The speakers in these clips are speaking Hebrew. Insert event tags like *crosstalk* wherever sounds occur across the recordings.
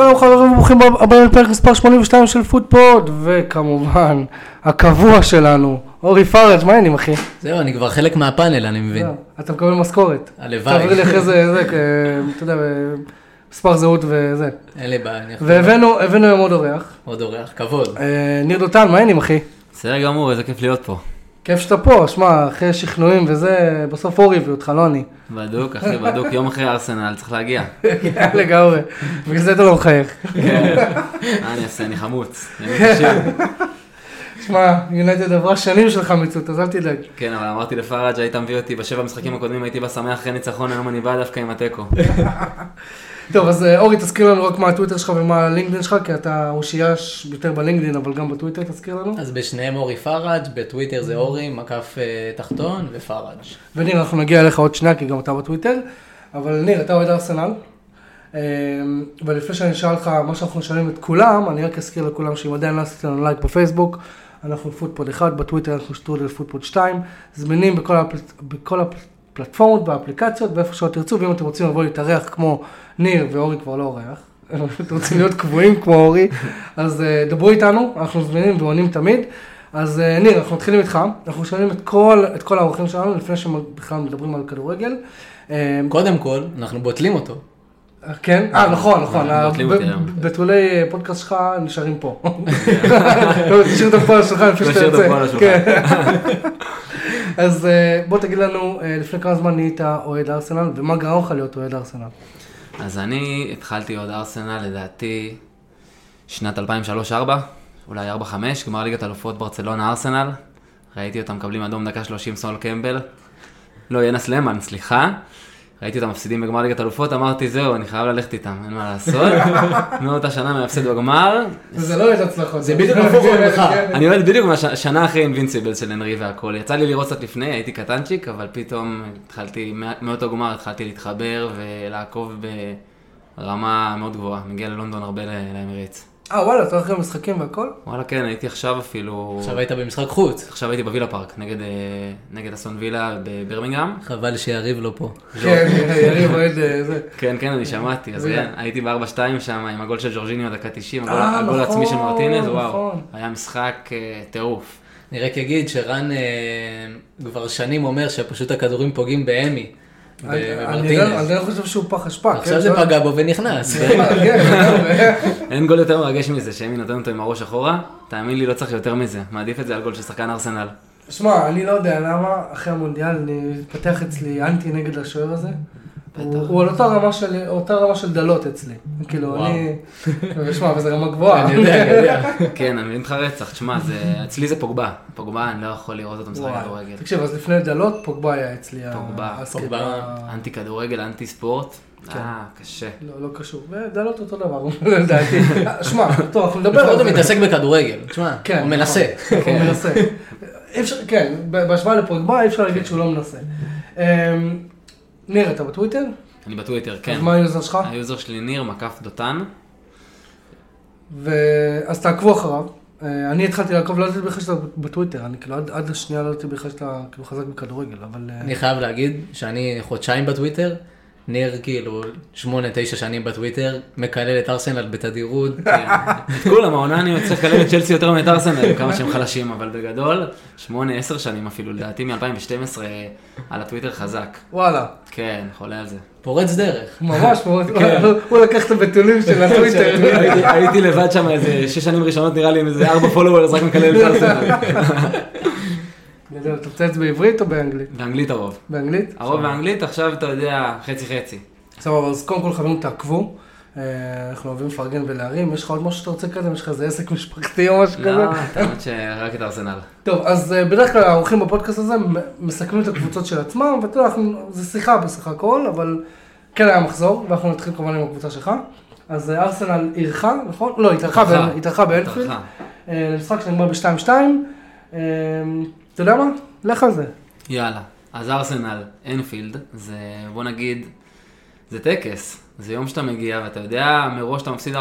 שלום חברים וברוכים הבאים לפרק מספר 82 של פודפוד, וכמובן, הקבוע שלנו, אורי פראג', מה העניינים אחי? זהו, אני כבר חלק מהפאנל, אני מבין. אתה מקבל משכורת. הלוואי. תעביר לי אחרי זה, *laughs* זה, אתה יודע, מספר זהות וזה. אין לי בעיה. והבאנו הבאנו היום עוד אורח, עוד אורח, כבוד. אה, ניר דותן, מה העניינים אחי? בסדר גמור, איזה כיף להיות פה. כיף שאתה פה, שמע, אחרי שכנועים וזה, בסוף אורי הביא אותך, לא אני. בדוק, אחי, בדוק, יום אחרי ארסנל, צריך להגיע. לגמרי, בגלל זה אתה לא מחייך. כן. מה אני אעשה, אני חמוץ. קשים. שמע, יונייטד עברה שנים של חמיצות, אז אל תדאג. כן, אבל אמרתי לפראג' היית מביא אותי בשבע המשחקים הקודמים, הייתי בא שמח אחרי ניצחון, היום אני בא דווקא עם התיקו. טוב, אז אה, אורי, תזכיר לנו רק מה הטוויטר שלך ומה הלינקדאין שלך, כי אתה אושיש יותר בלינקדאין, אבל גם בטוויטר תזכיר לנו. אז בשניהם אורי פראג', בטוויטר זה אורי, מקף אה, תחתון ופראג'. וניר, אנחנו נגיע אליך עוד שנייה, כי גם אתה בטוויטר. אבל ניר, אתה אוהד ארסנל. אה, ולפני שאני אשאל אותך מה שאנחנו שואלים את כולם, אני רק אזכיר לכולם שאם עדיין לא עשיתם לנו לייק בפייסבוק, אנחנו פודפוד 1, בטוויטר אנחנו שטרודל פודפוד 2, זמינים בכל, הפל... בכל הפלטפורמות והאפליקציות, ואיפה שלא תרצו, ואם אתם רוצים לבוא להתארח כמו ניר, ואורי כבר לא אורח, *laughs* אתם רוצים להיות קבועים כמו אורי, אז אה, דברו איתנו, אנחנו זמינים ועונים תמיד. אז אה, ניר, אנחנו מתחילים איתך, אנחנו שואלים את כל, את כל האורחים שלנו לפני שהם בכלל מדברים על כדורגל. אה, קודם כל, אנחנו בוטלים אותו. כן? אה, נכון, נכון. בתולי פודקאסט שלך נשארים פה. *laughs* לא, תשאיר את הפועל שלך לפני שאתה יוצא. כן. *laughs* אז בוא תגיד לנו, לפני כמה זמן נהיית אוהד ארסנל, ומה גרם לך להיות אוהד ארסנל? אז אני התחלתי עוד ארסנל, לדעתי, שנת 2003-2004, אולי 4-5, גמר ליגת אלופות ברצלונה ארסנל. ראיתי אותם מקבלים אדום דקה 30 סול קמבל. לא, ינס למן, סליחה. ראיתי אותם מפסידים בגמר ליגת אלופות, אמרתי זהו, אני חייב ללכת איתם, אין מה לעשות. *laughs* מאותה שנה מהפסד בגמר. זה לא אוהד הצלחות. זה בדיוק הפוך ממך. אני אוהד בדידיוק מהש- שנה אחרי אינבינסיבל של הנרי והכל. יצא לי לראות קצת לפני, הייתי קטנצ'יק, אבל פתאום התחלתי, מאותו גמר התחלתי להתחבר ולעקוב ברמה מאוד גבוהה. מגיע ללונדון הרבה ל- לאמיריץ. אה, וואלה, אתה הולך למשחקים והכל? וואלה, כן, הייתי עכשיו אפילו... עכשיו היית במשחק חוץ. עכשיו הייתי בווילה פארק, נגד, אה, נגד אסון וילה בברמינגהם. חבל שיריב לא פה. כן, יריב אוהד אה, זה. כן, כן, אני שמעתי, אז. כן, הייתי ב-4-2 שם עם הגול של ג'ורג'יניו דקה 90, הגול- הגול העצמי של נכון, מרטינז, וואו, נכון. היה משחק טירוף. אני רק אגיד שרן אה, כבר שנים אומר שפשוט הכדורים פוגעים באמי. אני לא-. אני לא חושב שהוא פח אשפה. עכשיו כן, זה לא- פגע בו ונכנס. *laughs* כן. אין גול יותר מרגש מזה, שאמי נותן אותו עם הראש אחורה, תאמין לי, לא צריך יותר מזה. מעדיף את זה על גול של שחקן ארסנל. שמע, אני לא יודע למה, אחרי המונדיאל אני התפתח אצלי אנטי נגד השוער הזה. הוא הוא על אותה רמה של, אותה רמה של דלות אצלי. כאילו. אני... ושמע, וזו רמה גבוהה. אני יודע, אני יודע. *laughs* כן, אני מבין לך רצח, תשמע, זה- אצלי זה פוגבה. פוגבה, אני לא יכול לראות אותו משחק. כדורגל. תקשיב, אז לפני דלות, פוגבה היה אצלי. פוגבה. פוגבה. אנטי כדורגל, אנטי ספורט, כן. אה, קשה. לא, לא קשור. ודלות אותו דבר, *laughs* לדעתי. שמע, טוב, אנחנו נדבר לפחות על הוא זה. מתעסק בכדורגל. תשמע, כן, הוא מנסה. נכון, הוא מנסה. אי אפשר, כן, בהשוואה לפוגבה אי אפשר להגיד שהוא לא מנסה. ניר, אתה בטוויטר? אני בטוויטר, כן. אז מה היוזר שלך? היוזר שלי ניר, מקף דותן. ואז תעקבו אחריו. אה, אני התחלתי לעקוב, לא ידעתי בכלל שאתה בטוויטר, אני כאילו עד- עד השנייה לא ידעתי בכלל שאתה כאילו חזק בכדורגל, אבל... אה, אני חייב להגיד שאני חודשיים בטוויטר, ניר כאילו שמונה, תשע שנים בטוויטר, מקלל את ארסנל בתדירות. *laughs* כן. את כולם, העונה אני מצליח לקלל את צ'לסי יותר מאת ארסנל, כמה שהם חלשים, אבל בגדול, שמונה, עשר שנים אפילו, לדעתי מ-2012 על הטוויטר חזק. וואלה, כן, חולה על זה. פורץ דרך. ממש, הוא- *laughs* הוא לקח את הבתולים של הטוויטר. *laughs* הייתי- הייתי לבד שם איזה שש שנים ראשונות, נראה לי עם איזה ארבע followers, רק מקלל את ארסנל. גדול, אתה רוצה את זה בעברית או באנגלית? באנגלית הרוב. באנגלית? הרוב באנגלית, עכשיו אתה יודע, חצי חצי. סבבה, אז קודם כל חברים תעקבו. אה, אנחנו אוהבים לפרגן ולהרים, יש לך עוד משהו שאתה רוצה לקדם? יש לך איזה עסק משפחתי או משהו כזה? לא, אתה אומרת שרק את ארסנל. טוב, אז אה, בדרך כלל האורחים בפודקאסט הזה מסכמים את הקבוצות של עצמם, ואתה יודע, זה שיחה בסך הכל, אבל כן היה מחזור, ואנחנו נתחיל כמובן עם הקבוצה שלך. אז אה, ארסנל אירחה, נכון? לא, התארחה התארחה. באנ- התארחה באנפילד, למשחק שנגמר ב-2-2. אתה יודע מה? לך על זה. יאללה, אז ארסנל, אנפילד, זה בוא נגיד, זה טקס, זה יום שאתה מגיע ואתה יודע מראש שאתה מפסיד 4-0.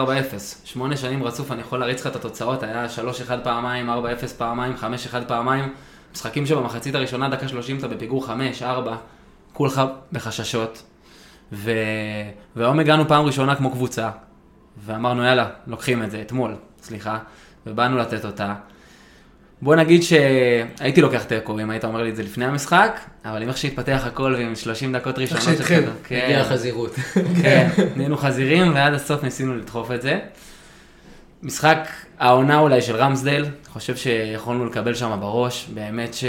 שמונה שנים רצוף אני יכול להריץ לך את התוצאות, היה 3-1 פעמיים, 4-0 פעמיים, 5-1 פעמיים. משחקים שבמחצית הראשונה, דקה 30 אתה בפיגור 5-4, כולך בחששות. ו... והיום הגענו פעם ראשונה כמו קבוצה, ואמרנו יאללה, לוקחים את זה, אתמול, סליחה, ובאנו לתת אותה. בוא נגיד שהייתי לוקח תיקו אם היית אומר לי את זה לפני המשחק, אבל עם איך שהתפתח הכל ועם 30 דקות ראשונות, שהתחיל. שכזה, כן, הגיעה החזירות. *laughs* כן, נהיינו חזירים ועד הסוף ניסינו לדחוף את זה. משחק העונה אולי של רמסדל, חושב שיכולנו לקבל שם בראש, באמת ש...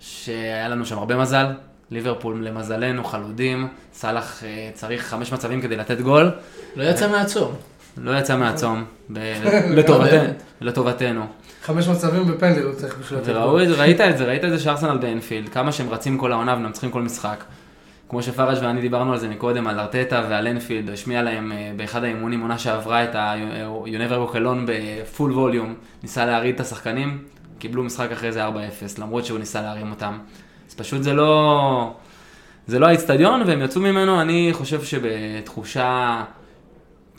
שהיה לנו שם הרבה מזל. ליברפול למזלנו חלודים, סאלח אה, צריך חמש מצבים כדי לתת גול, לא יצא מהצום. לא יצא מהצום. *laughs* לטובתנו, לטובתנו. חמש מצבים בפנדל הוא צריך בשביל לתת גול. ראית את זה, ראית את זה שארסנל באנפילד, כמה שהם רצים כל העונה ומנצחים כל משחק. כמו שפראג' ואני דיברנו על זה מקודם, על ארטטה ועל אנפילד, השמיע להם אה, באחד האימונים עונה שעברה את ה-Univer קלון בפול ווליום, ניסה להרעיד את השחקנים, קיבלו משחק אחרי זה 4-0, למרות שהוא ניסה להרים אותם. אז פשוט זה לא... זה לא האיצטדיון, והם יצאו ממנו, אני חושב שבתחושה...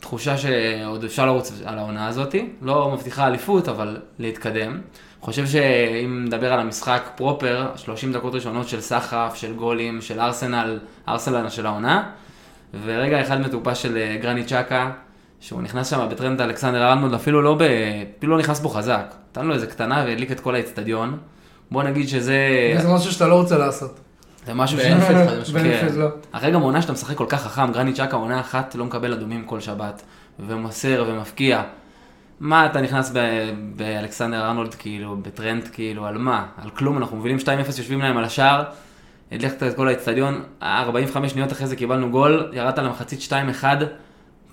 תחושה שעוד אפשר לרוץ על העונה הזאת, לא מבטיחה אליפות, אבל להתקדם. חושב שאם נדבר על המשחק פרופר, 30 דקות ראשונות של סחף, של גולים, של ארסנל, ארסנל של העונה, ורגע אחד מטופש של אה, גרני צ'קה, שהוא נכנס שם בטרנד אלכסנדר ארנולד, אפילו לא, ב... אפילו לא נכנס בו חזק. נתן לו איזה קטנה והדליק את כל האצטדיון. בוא נגיד שזה... זה משהו שאתה לא רוצה לעשות. זה משהו ש... חד משמעית. באנפילד לא. אחרי גם עונה שאתה משחק כל כך חכם, גרני צ'קה עונה אחת לא מקבל אדומים כל שבת, ומוסר ומפקיע. מה אתה נכנס באלכסנדר ארנולד כאילו, בטרנד כאילו, על מה? על כלום, אנחנו מובילים 2-0, יושבים להם על השער, הדלקת את כל האצטדיון, 45 שניות אחרי זה קיבלנו גול, ירדת למחצית 2-1,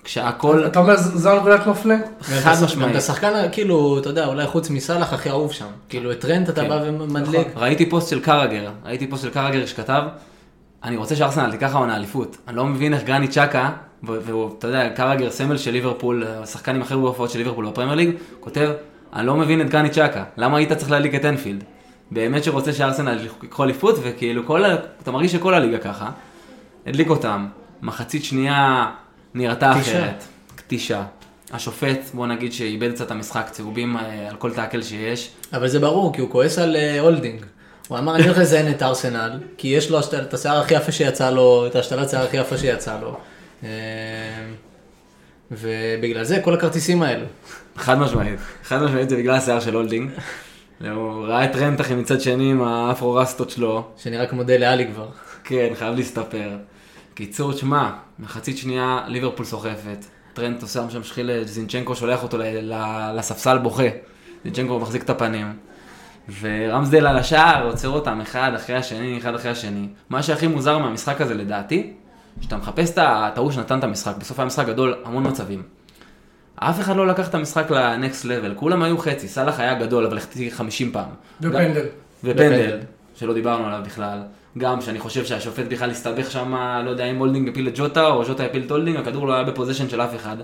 כשהכל אתה אומר, זו הנקודת מפנה? חד משמעית. את השחקן, כאילו, אתה יודע, אולי חוץ מסאלח הכי אהוב שם. כאילו, את טרנט אתה כן. בא ומדליק. ראיתי פוסט של קרגר, ראיתי פוסט של קרגר שכתב, אני רוצה שארסנל תיקח העונה אליפות. אני לא מבין איך גרניט ז'אקה, ו- והוא, אתה יודע, קרגר סמל של ליברפול, השחקן עם הכי הרבה הופעות של ליברפול בפרמייר ליג, כותב, אני לא מבין את גרניט ז'אקה, למה היית צריך להדליק את אנפילד? באמת שרוצה שארסנל ייקחו אליפות, וכאילו כל, אתה מרגיש שכל הליגה ככה. הדליק אותם, מחצית שנייה נראתה. אחרת. קטישה. השופט, בוא נגיד שאיבד קצת המשחק, צהובים אה, על כל tackle שיש. אבל זה ברור, כי הוא כועס על אה, הולדינג. הוא אמר, אני הולך לזיין את ארסנל, כי יש לו את השיער הכי יפה שיצא לו, את השתלת שיער הכי יפה שיצא לו. אה, ובגלל זה כל הכרטיסים האלו. חד משמעית, חד משמעית זה בגלל השיער של הולדינג. הוא ראה את טרנט אחי מצד שני עם האפרו רסטות שלו, שנראה כמו דלה אלי כבר. כן, חייב להסתפר. קיצור, תשמע, מחצית שנייה ליברפול סוחפת, טרנט עושה שם שחיל, זינצ'נקו שולח אותו לספסל בוכה, זינצ'נקו מחזיק את הפנים. ורמסדל על השער עוצר אותם אחד אחרי השני, אחד אחרי השני. מה שהכי מוזר מהמשחק הזה לדעתי, שאתה מחפש את ההוא שנתן את המשחק, בסוף היה משחק גדול, המון מצבים. אף אחד לא לקח את המשחק לנקסט לבל, כולם היו חצי, סאלח היה גדול, אבל החטיא 50 פעם. ופנדל, בפנדל. שלא דיברנו עליו בכלל. גם שאני חושב שהשופט בכלל הסתבך שם, לא יודע אם הולדינג הפיל את ג'וטה או ג'וטה הפיל את הולדינג, הכדור לא היה ב position של אף אחד.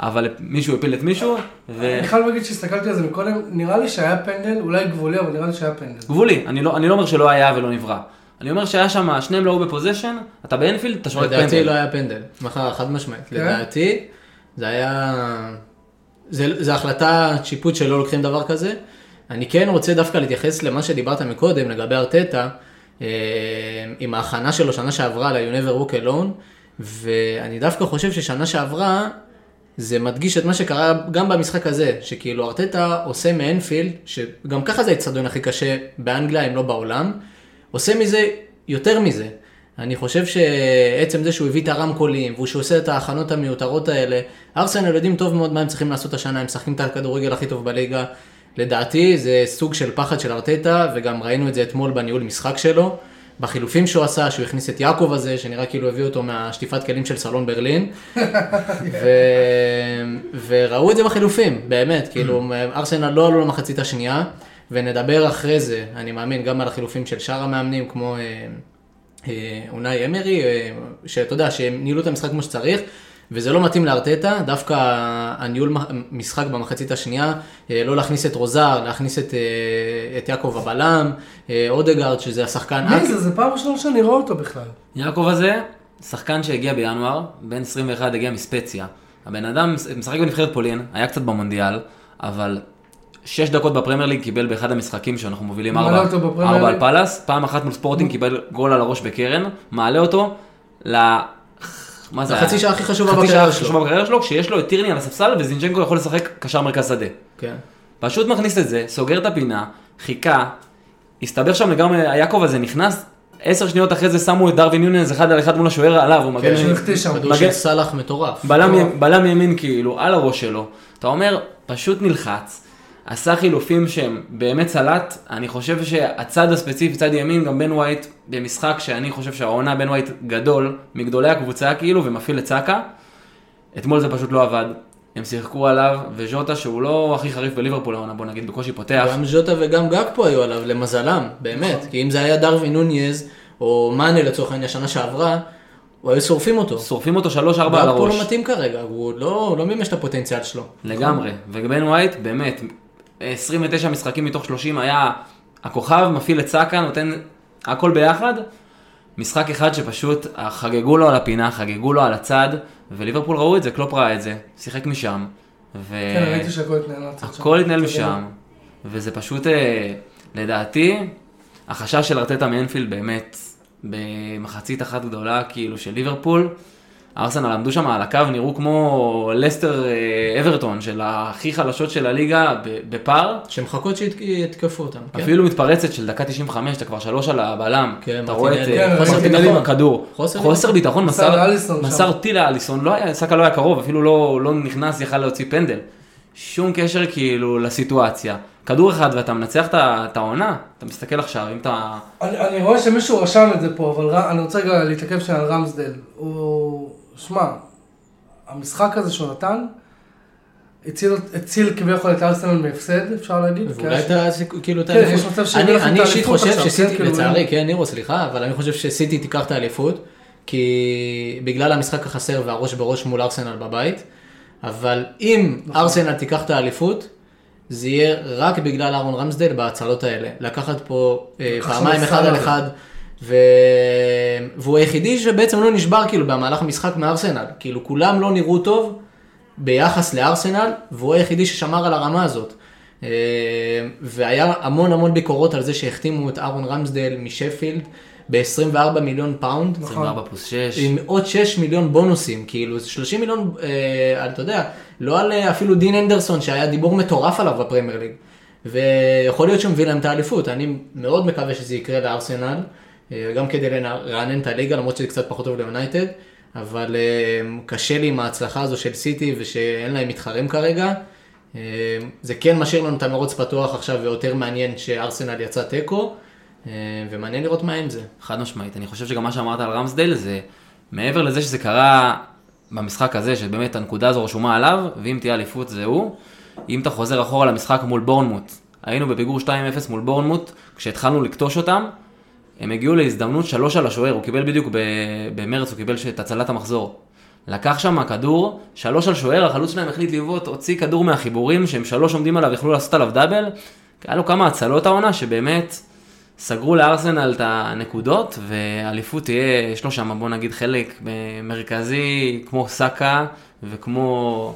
אבל מישהו הפיל את מישהו, אני חייב להגיד שהסתכלתי על זה מקודם, נראה לי שהיה פנדל, אולי גבולי, אבל נראה לי שהיה פנדל. וגבולי, אני לא, אני לא אומר שלא היה ולא נברא. אני אומר שהיה שם, שניהם לא היו ב position, אתה באנפילד, אתה שורק לדעתי פנדל. לא היה פנדל. מחר, חד משמעית. כן? לדעתי, זה היה... זה, זה החלטה שיפוט שלא לוקחים דבר כזה. אני כן רוצה דווקא להתייחס למה שדיברת מקודם לגבי ארטטה, עם ההכנה שלו שנה שעברה ל-You never walk alone, ואני דווקא חושב ששנה שעברה, זה מדגיש את מה שקרה גם במשחק הזה, שכאילו ארטטה עושה מאנפילד, שגם ככה זה האצטדיון הכי קשה באנגליה, אם לא בעולם, עושה מזה יותר מזה. אני חושב שעצם זה שהוא הביא את הרמקולים, והוא שעושה את ההכנות המיותרות האלה, ארסנל יודעים טוב מאוד מה הם צריכים לעשות השנה, הם משחקים את הכדורגל הכי טוב בליגה. לדעתי זה סוג של פחד של ארטטה, וגם ראינו את זה אתמול בניהול משחק שלו, בחילופים שהוא עשה, שהוא הכניס את יעקב הזה, שנראה כאילו הביא אותו מהשטיפת כלים של סלון ברלין. *laughs* ו... וראו את זה בחילופים, באמת, כאילו, ארסנל לא עלו למחצית השנייה, ונדבר אחרי זה, אני מאמין, גם על החילופים של שאר המאמנים, כמו אה, אה, אונאי אמרי, אה, שאתה יודע, שהם ניהלו את המשחק כמו שצריך, וזה לא מתאים לארטטה, דווקא הניהול משחק במחצית השנייה, אה, לא להכניס את רוזר, להכניס את, אה, את יעקב הבלם, אה, אודגרד, שזה השחקן... מי זה? זה פעם ראשונה שאני רואה אותו בכלל. יעקב הזה, שחקן שהגיע בינואר, בן 21 הגיע מספציה. הבן אדם משחק בנבחרת פולין, היה קצת במונדיאל, אבל שש דקות בפרמייר ליג קיבל באחד המשחקים שאנחנו מובילים ארבע, ארבע על. פאלאס, פעם אחת מול ספורטינג קיבל גול על הראש בקרן, מעלה אותו מה זה? החצי שעה הכי חשובה חצי שעה בקריירה שלו. חשובה בקריירה שלו, כשיש לו את טירני על הספסל וזינצ'נקו יכול לשחק קשר מרכז שדה. כן. פשוט מכניס את זה, סוגר את הפינה, חיכה, הסתבר שם לגמרי, היעקב הזה נכנס, עשר שניות אחרי זה שמו את דרווין יוניאנס אחד על אחד מול השוער עליו, הוא מגן, שהוא החטיא שם. כדור של סאלח מטורף. בלם ימין כאילו, על הראש שלו. אתה אומר, פשוט נלחץ, עשה חילופים שהם באמת סלט, אני חושב שהצד הספציפי, צד ימין, גם בן ווייט, במשחק שאני חושב שהעונה בן ווייט גדול, מגדולי הקבוצה כאילו, ומפעיל את סאקה, אתמול זה פשוט לא עבד. הם שיחקו עליו, וז'וטה שהוא לא הכי חריף בליברפול העונה, בוא נגיד, בקושי פותח. גם ז'וטה וגם גאקפו היו עליו, למזלם, באמת. כי אם זה היה דרווין נונייס, או מאנה לצורך העניין שנה שעברה, הוא היו שורפים אותו. שורפים אותו 3-4 על גאקפו הראש. לא מתאים כרגע, הוא לא לא מימש את הפוטנציאל שלו. לגמרי, ובן ווייט, באמת, 29 משחקים מתוך 30 היה הכוכב, מפעיל את סאקה, נותן הכל ביחד. משחק אחד שפשוט חגגו לו על הפינה, חגגו לו על הצד, וליברפול ראו את זה, קלופ ראה את זה, שיחק משם. ו... כן, ראיתי שהכל התנהל. הכל התנהל משם. וזה פשוט, אה, לדעתי, החשש של ארטטה מאנפילד באמת, במחצית אחת גדולה, כאילו, של ליברפול, ארסנל עמדו שם על הקו, נראו כמו לסטר אה, אברטון, של הכי חלשות של הליגה, בפער. שמחכות שיתקפו אותם. כן? אפילו מתפרצת של דקה 95, אתה כבר שלוש על הבלם, כן, אתה רואה את. אה, כן, חוסר ביטחון. עם הכדור, חוסר חוסר ביטחון, מסר מסר טיל לאליסון, לא היה, סאקה לא היה קרוב, אפילו לא לא נכנס, יכל להוציא פנדל. שום קשר כאילו לסיטואציה. כדור אחד ואתה מנצח את העונה, אתה מסתכל עכשיו, אם אתה... אני, אני רואה שמישהו רשם את זה פה, אבל ר- אני רוצה רגע להתעכב שנייה על רמסדל. הוא, שמע, המשחק הזה שהוא נתן, הציל, הציל כביכול את ארסנל מהפסד, אפשר להגיד. ואולי היה- את ה... כאילו את כן, האליפות. יש מצב שהם אני- ילכו את אני אישית האליפות חושב כן, שסיטי, כאילו, לצערי, כן, נירו, סליחה, אבל אני חושב שסיטי תיקח את האליפות, כי בגלל המשחק החסר והראש בראש מול ארסנל בבית, אבל אם נכון. ארסנל תיקח את האליפות, זה יהיה רק בגלל אהרון רמסדל בהצלות האלה. לקחת פה אה, פעמיים אחד על הזה. אחד, ו... והוא היחידי שבעצם לא נשבר כאילו במהלך המשחק מארסנל. כאילו כולם לא נראו טוב ביחס לארסנל, והוא היחידי ששמר על הרמה הזאת. אה, והיה המון המון ביקורות על זה שהחתימו את אהרון רמסדל משפילד ב-24 מיליון פאונד. 24 פלוס 6. עם עוד 6 מיליון בונוסים, כאילו זה 30 מיליון, אה, אתה יודע, לא על אה, אפילו דין הנדרסון שהיה דיבור מטורף עליו בפרמייר ליג. ויכול להיות שהוא מביא להם את האליפות, אני מאוד מקווה שזה יקרה לארסנל, אה, גם כדי לרענן את הליגה, למרות שזה קצת פחות טוב ליונייטד, אבל אה, קשה לי עם ההצלחה הזו של סיטי ושאין להם מתחרים כרגע. אה, זה כן משאיר לנו את המרוץ פתוח עכשיו ויותר מעניין שארסנל יצא תיקו, אה, ומעניין לראות מה עם זה. חד משמעית. אני חושב שגם מה שאמרת על רמסדייל זה, מעבר לזה שזה קרה במשחק הזה, שבאמת הנקודה הזו רשומה עליו, ואם תהיה אליפות זה הוא. אם אתה חוזר אחורה למשחק מול בורנמוט, היינו בפיגור 2-0 מול בורנמוט, כשהתחלנו לקטוש אותם, הם הגיעו להזדמנות שלוש על השוער, הוא קיבל בדיוק במרץ, הוא קיבל את הצלת המחזור. לקח שם כדור, שלוש על שוער, החלוץ שלהם החליט לבעוט, הוציא כדור מהחיבורים, שהם שלוש עומדים עליו, יכלו לעשות עליו דאבל. היה לו כמה הצלות העונה, שבאמת סגרו לארסנל את הנקודות, ואליפות תהיה, יש לו שם, בוא נגיד, חלק מרכזי, כמו סאקה, וכמו,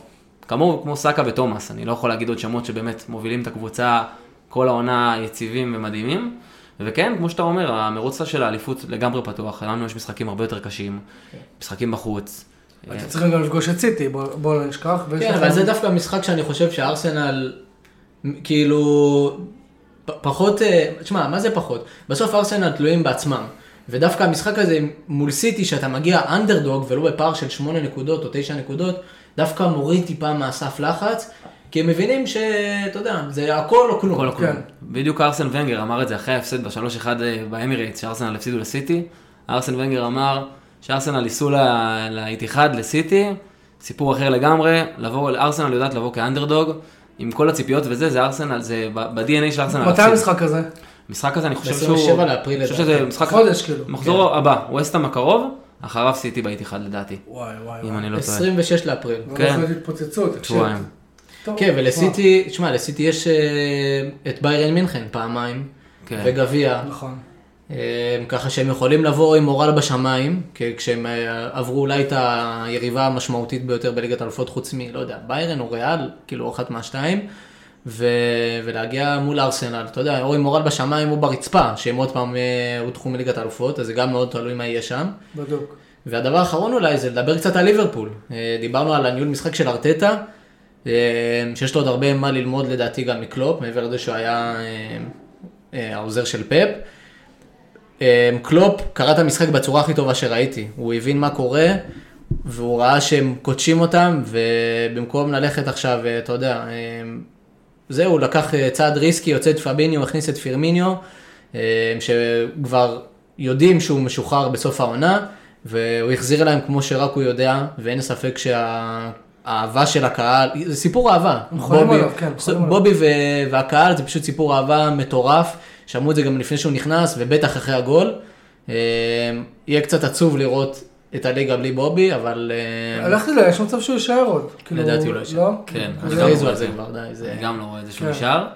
כמו, כמו סאקה ותומאס, אני לא יכול להגיד עוד שמות שבאמת מובילים את הקבוצה כל העונה יציבים ומדהימים. וכן, כמו שאתה אומר, המרוץ של האליפות לגמרי פתוח, לנו יש משחקים הרבה יותר קשים, משחקים בחוץ. אתם צריכים גם לפגוש את סיטי, בוא לא נשכח. כן, אבל זה דווקא משחק שאני חושב שארסנל, כאילו, פחות, אה, תשמע, מה זה פחות? בסוף ארסנל תלויים בעצמם. ודווקא המשחק הזה מול סיטי, שאתה מגיע אנדרדוג ולא בפער של 8 נקודות או 9 נקודות, דווקא מוריד טיפה מהסף לחץ, כי הם מבינים שאתה יודע, זה הכל או כלום. כל הכלום. כן. בדיוק ארסן ונגר אמר את זה אחרי ההפסד ב-3-1 באמירייטס, שארסנל הפסידו לסיטי. ארסן ונגר אמר שארסנל ייסעו לאיתיחד, לסיטי, סיפור אחר לגמרי, לבוא, ארסנל יודעת לבוא כאנדרדוג, עם כל הציפיות וזה, זה ארסנל, זה ב-DNA של ארסנל. מתי. המשחק הזה? המשחק הזה, אני חושב שהוא... 27 לאפריל, אני חושב לדעתי. שזה משחק... חודש כאילו. מחזור הבא, ווסטהאם הקרוב, אחריו סיטי באיתיחד לדעתי, וואי וואי אם וואי. אני לא טועה. 26 לאפריל. כן. התפוצצות, תקשיב. שבועיים. כן, ולסיטי, תשמע, לסיטי יש אה, את ביירן מינכן פעמיים, כן. וגביע. נכון. אה, ככה שהם יכולים לבוא עם מורל בשמיים, כי כשהם אה, עברו אולי את היריבה המשמעותית ביותר בליגת האלופות חוץ מ, לא יודע, ביירן או ריאל, כאילו אחת מהשתיים, ו... ולהגיע מול ארסנל, אתה יודע, או עם מורל בשמיים או ברצפה, שהם עוד פעם הודחו מליגת האלופות, אז זה גם מאוד תלוי מה יהיה שם. בדיוק. והדבר האחרון אולי זה לדבר קצת על ליברפול. דיברנו על הניהול משחק של ארטטה, שיש לו עוד הרבה מה ללמוד לדעתי גם מקלופ, מעבר לזה שהוא היה אה, אה, העוזר של פפ. אה, קלופ קרא את המשחק בצורה הכי טובה שראיתי, הוא הבין מה קורה, והוא ראה שהם קודשים אותם, ובמקום ללכת עכשיו, אה, אתה יודע, זהו, לקח אה, צעד ריסקי, יוצא את פביניו, הכניס את פירמיניו, שכבר יודעים שהוא משוחרר בסוף העונה, והוא החזיר להם כמו שרק הוא יודע, ואין ספק שהאהבה של הקהל, זה סיפור אהבה. חולים בובי- עליו, כן. בובי ו- והקהל זה פשוט סיפור אהבה מטורף, שמעו את זה גם לפני שהוא נכנס, ובטח אחרי הגול. אה, יהיה קצת עצוב לראות את הליגה בלי בובי, אבל אה, הלכתי לה, יש מצב שהוא יישאר עוד. כאילו, לדעתי הוא לא יישאר. לא? כן, אני הכריזו רואה על זה את זה. כבר, די, זה... אני גם לא רואה את זה שהוא כן. נשאר,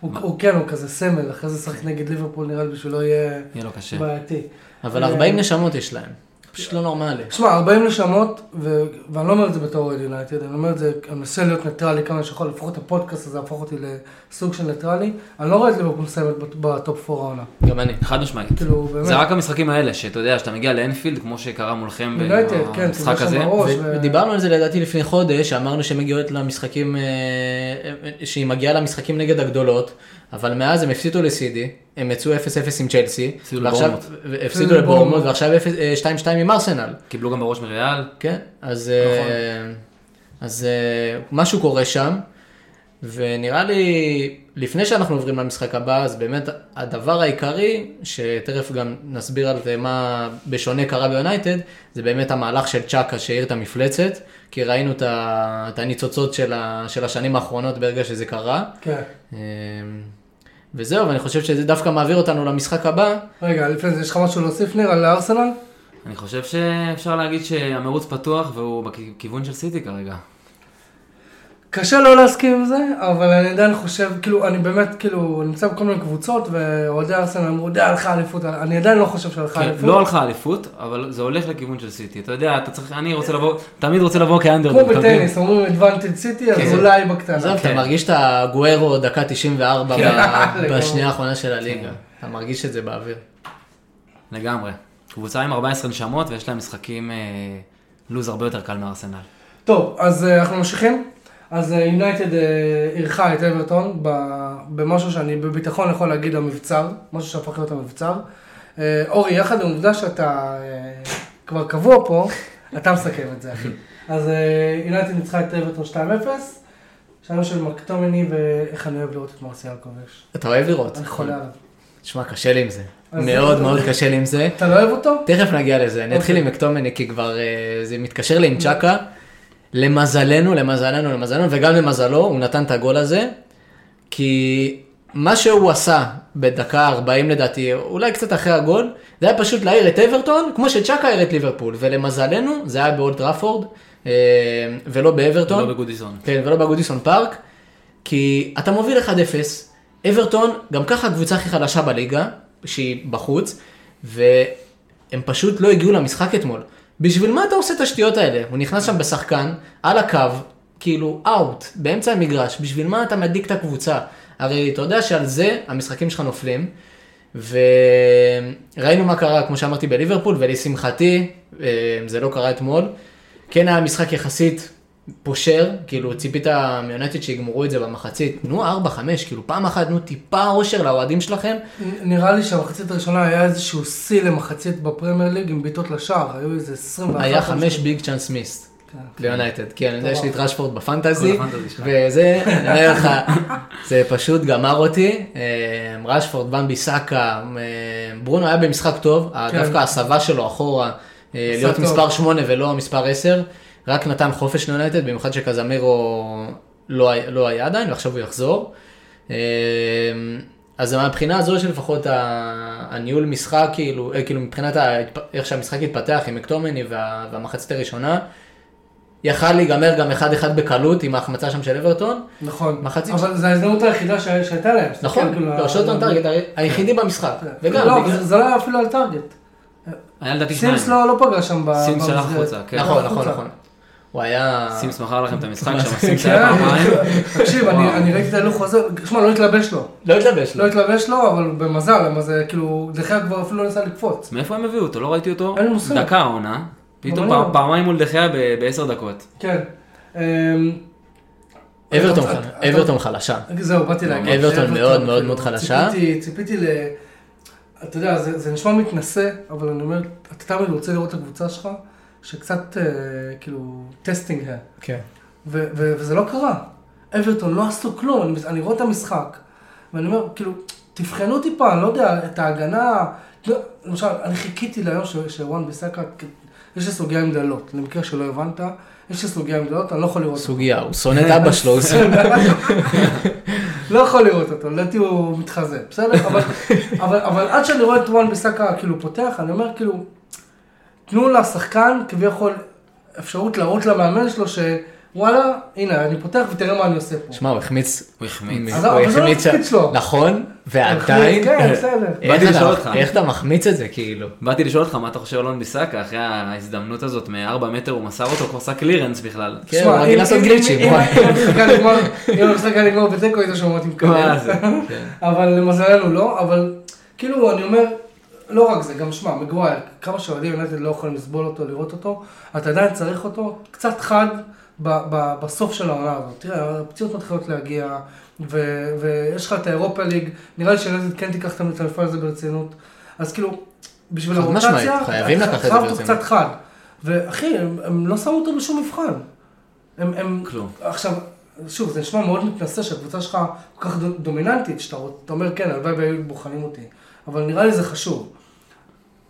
הוא- כן, הוא כזה סמל, אחרי זה שחק נגד ליברפול נראה לי בשבילו יהיה יהיה לו קשה. בעייתי. אבל אה, 40 נשמות יש להם. פשוט לא נורמלי. שמע, 40 נשמות, ו... ואני לא אומר את זה בתור אוהד יונייטד, אני אומר את זה, אני מנסה להיות ניטרלי כמה שיכול, לפחות הפודקאסט הזה הפך אותי לסוג של ניטרלי. אני לא רואה את ליברפול מסיימת ב top 4 העונה. גם אני. חד משמעית. כאילו, באמת. זה רק המשחקים האלה, שאתה יודע, שאתה מגיע לאנפילד, כמו שקרה מולכם יונייטד, כן, במשחק תלבש הזה. שם בראש. ו- ודיברנו על זה לדעתי לפני חודש, מגיעות למשחקים, אה, אה, שהיא מגיעה למשחקים נגד הגדולות, אבל מאז הם הפסידו לסידי, הם יצאו 0-0 עם צ'לסי, הפסידו לבורמוט, ועכשיו 0 אה, 2-2 עם ארסנל, קיבלו גם בראש מריאל. כן? אז אה, נכון. אז אה, משהו קורה שם, ונראה לי, לפני שאנחנו עוברים למשחק הבא, אז באמת הדבר העיקרי, שתכף גם נסביר על זה מה בשונה קרה ביונייטד, זה באמת המהלך של צ'אקה שהאיר את המפלצת, כי ראינו את הניצוצות של השנים האחרונות ברגע שזה קרה. כן. וזהו, ואני חושב שזה דווקא מעביר אותנו למשחק הבא. רגע, לפני זה, יש לך משהו להוסיף ניר על ארסנל? אני חושב שאפשר להגיד שהמרוץ פתוח והוא בכיוון של סיטי כרגע. קשה לא להסכים עם זה, אבל אני עדיין חושב, כאילו, אני באמת, כאילו, נמצא בכל מיני קבוצות, ואוהדי ארסנל אמרו, די, הלכה אליפות, אני עדיין לא חושב שהלכה כן, אליפות. לא הלכה אליפות, אבל זה הולך לכיוון של סיטי. אתה יודע, אתה צריך, אני רוצה לבוא, תמיד רוצה לבוא כאנדרדוג. כמו? בטניס, אומרים אדוונטד סיטי, אז כן. אולי בקטנה. עזוב, אתה כן. מרגיש את הגוארו דקה 94 כן, ב- *laughs* לגמרי. בשנייה האחרונה של הליגה. אתה מרגיש את זה באוויר. לגמרי. קבוצה עם 14 נשמות ויש להם משחקים, אה, לוז הרבה יותר קל מארסנל. טוב, אז אה, אנחנו ממשיכים. אז יונייטד אירחה את אברטון במשהו שאני בביטחון יכול להגיד המבצר, משהו שהפך להיות המבצר. אה, אורי, יחד עם העובדה שאתה אה, כבר קבוע פה, אתה מסכם את זה, אחי. אז אה, יונייטד ניצחה את אברטון 2-0, שער של מקטומני, ואיך אני אוהב לראות את מרסיאל כובש. אתה אוהב לראות. אני חולה עליו. תשמע, קשה לי עם זה. מאוד זה- מאוד קשה לי עם זה. אתה לא אוהב אותו? תכף נגיע לזה. אני אתחיל אוקיי. עם מקטומני, כי כבר אה, זה מתקשר לי עם צ'אקה. למזלנו, למזלנו, למזלנו, וגם למזלו, הוא נתן את הגול הזה. כי מה שהוא עשה בדקה 40 לדעתי, אולי קצת אחרי הגול, זה היה פשוט להעיר את אברטון, כמו שג'אקה העיר את ליברפול. ולמזלנו, זה היה באולד טראפורד, אה, ולא באברטון. לא בגודיסון. כן, ולא בגודיסון פארק, כי אתה מוביל 1-0, אברטון, גם ככה הקבוצה הכי חלשה בליגה, שהיא בחוץ, והם פשוט לא הגיעו למשחק אתמול. בשביל מה אתה עושה את השטויות האלה? הוא נכנס שם בשחקן, על הקו, כאילו אאוט, באמצע המגרש, בשביל מה אתה מדליק את הקבוצה? הרי אתה יודע שעל זה המשחקים שלך נופלים, וראינו מה קרה, כמו שאמרתי, בליברפול, ולשמחתי, אה, זה לא קרה אתמול. כן היה משחק יחסית פושר, כאילו ציפית מיונטד שיגמרו את זה במחצית, תנו 4-5, כאילו פעם אחת תנו טיפה אושר לאוהדים שלכם, נראה לי שהמחצית הראשונה היה איזשהו שיא למחצית בפרמייר ליג עם בעיטות לשער, היו איזה 21. היה או חמש משהו. ביג צ'אנס מיסט כן. ליונטד, כי אני יודע שיש לי את רשפורד בפנטזי. וזה, אני אומר לך, זה פשוט גמר אותי, אה, רשפורד, במבי סאקה, אה, ברונו היה במשחק טוב, כן. דווקא ההסבה שלו אחורה, אה, להיות. מספר 8 ולא מספר 10, רק נתן חופש ליונטד, במיוחד שקזמירו לא לא היה עדיין, ועכשיו הוא יחזור. אה, אז מהבחינה הזו שלפחות ה- הניהול משחק, כאילו, אה, כאילו מבחינת ה- איך שהמשחק התפתח עם מקטומני וה- והמחצית הראשונה, יכל להיגמר גם 1-1 בקלות עם ההחמצה שם של אברטון. נכון, מחצית אבל זו ההזדמנות היחידה שה- שהייתה להם. נכון, כאילו, לא, shot on target היחידי במשחק. וגם, לא, בגלל- זה- לא היה אפילו על target. היה לדעתי שניים. סימס לא לא פגע שם סימס שלח. החוצה, כן. נכון, נכון. נכון. הוא היה... סימס מכר לכם את המשחק שם, כן. סימס היה פעמיים. תקשיב, אני ראיתי את ההילוך חוזר, שמע, לא התלבש לו. לא התלבש לא לו. התלבש לו, אבל במזל, למה זה כאילו, דחיה כבר אפילו לא ניסה לקפוץ. מאיפה הם הביאו אותו? לא ראיתי אותו. אין לי מושג. דקה העונה. פתאום אני- פעמיים מול דחיה ב- בעשר דקות. כן. אמ, אברטון אברטון חלשה. זהו, באתי להגיד. אברטון מאוד מאוד כאילו, מאוד חלשה. ציפיתי, ל... אתה יודע, זה, זה נשמע מתנשא, אבל אני אומר, אתה תמיד רוצה לראות את הקבוצה שלך, שקצת, אה, כאילו, testing היה. כן. ו- ו- וזה לא קרה. אברטון לא עשו כלום, אני, אני רואה את המשחק, ואני אומר, כאילו, תבחנו טיפה, אני לא יודע, את ההגנה, לא, למשל, אני חיכיתי ליום שוואן ביסאקה, יש לי סוגיה עם דלות, למקרה שלא הבנת, יש לי סוגיה עם דלות, אני לא יכול לראות אותו. סוגיה, הוא שונא את אבא שלו, הוא שונא... לא יכול לראות אותו, לדעתי הוא מתחזה, בסדר? אבל, אבל, אבל עד שאני רואה את וואן ביסקה כאילו פותח, אני אומר כאילו, תנו לשחקן כביכול אפשרות להראות למאמן שלו שוואלה, הנה, אני פותח ותראה מה אני עושה פה. שמע, הוא החמיץ. הוא החמיץ. אז אבל זה לא החמיץ. נכון, ועדיין... כן, בסדר. איך אתה- מחמיץ את זה, כאילו? באתי לשאול אותך מה אתה חושב על און ביסאקה, אחרי ההזדמנות הזאת מ-4 מטר הוא מסר אותו, כבר עשה קלירנס בכלל. כן, תשמע, הוא רגיל לעשות גליצ'ים, אם- וואי. אם המשחק היה נגמר- נגמר בתיקו, היית שומע אותי מקבל. כן. אבל למזלנו לא, אבל כאילו אני אומר, לא רק זה, גם שמע, מגווייר, כמה שאוהדים יונתן לא יכולים לסבול אותו, לראות אותו, אתה עדיין צריך אותו קצת חד ב- ב- בסוף של העונה הזאת. תראה, הפציעות מתחילות להגיע, ו- ויש לך את האירופה ליג, נראה לי שיונתן כן תיקח את המפעל הזה ברצינות, אז כאילו, בשביל הרוטציה, חייבים לקחת את זה ברצינות. קצת חד. ואחי, הם, הם לא שמו אותו בשום מבחן. הם, הם, כלום. עכשיו, שוב, זה נשמע מאוד מתנשא שהקבוצה שלך כל כך דו- דומיננטית, שאתה אומר, כן, הלוואי והיו בוחנים אותי, אבל נראה לי זה חשוב.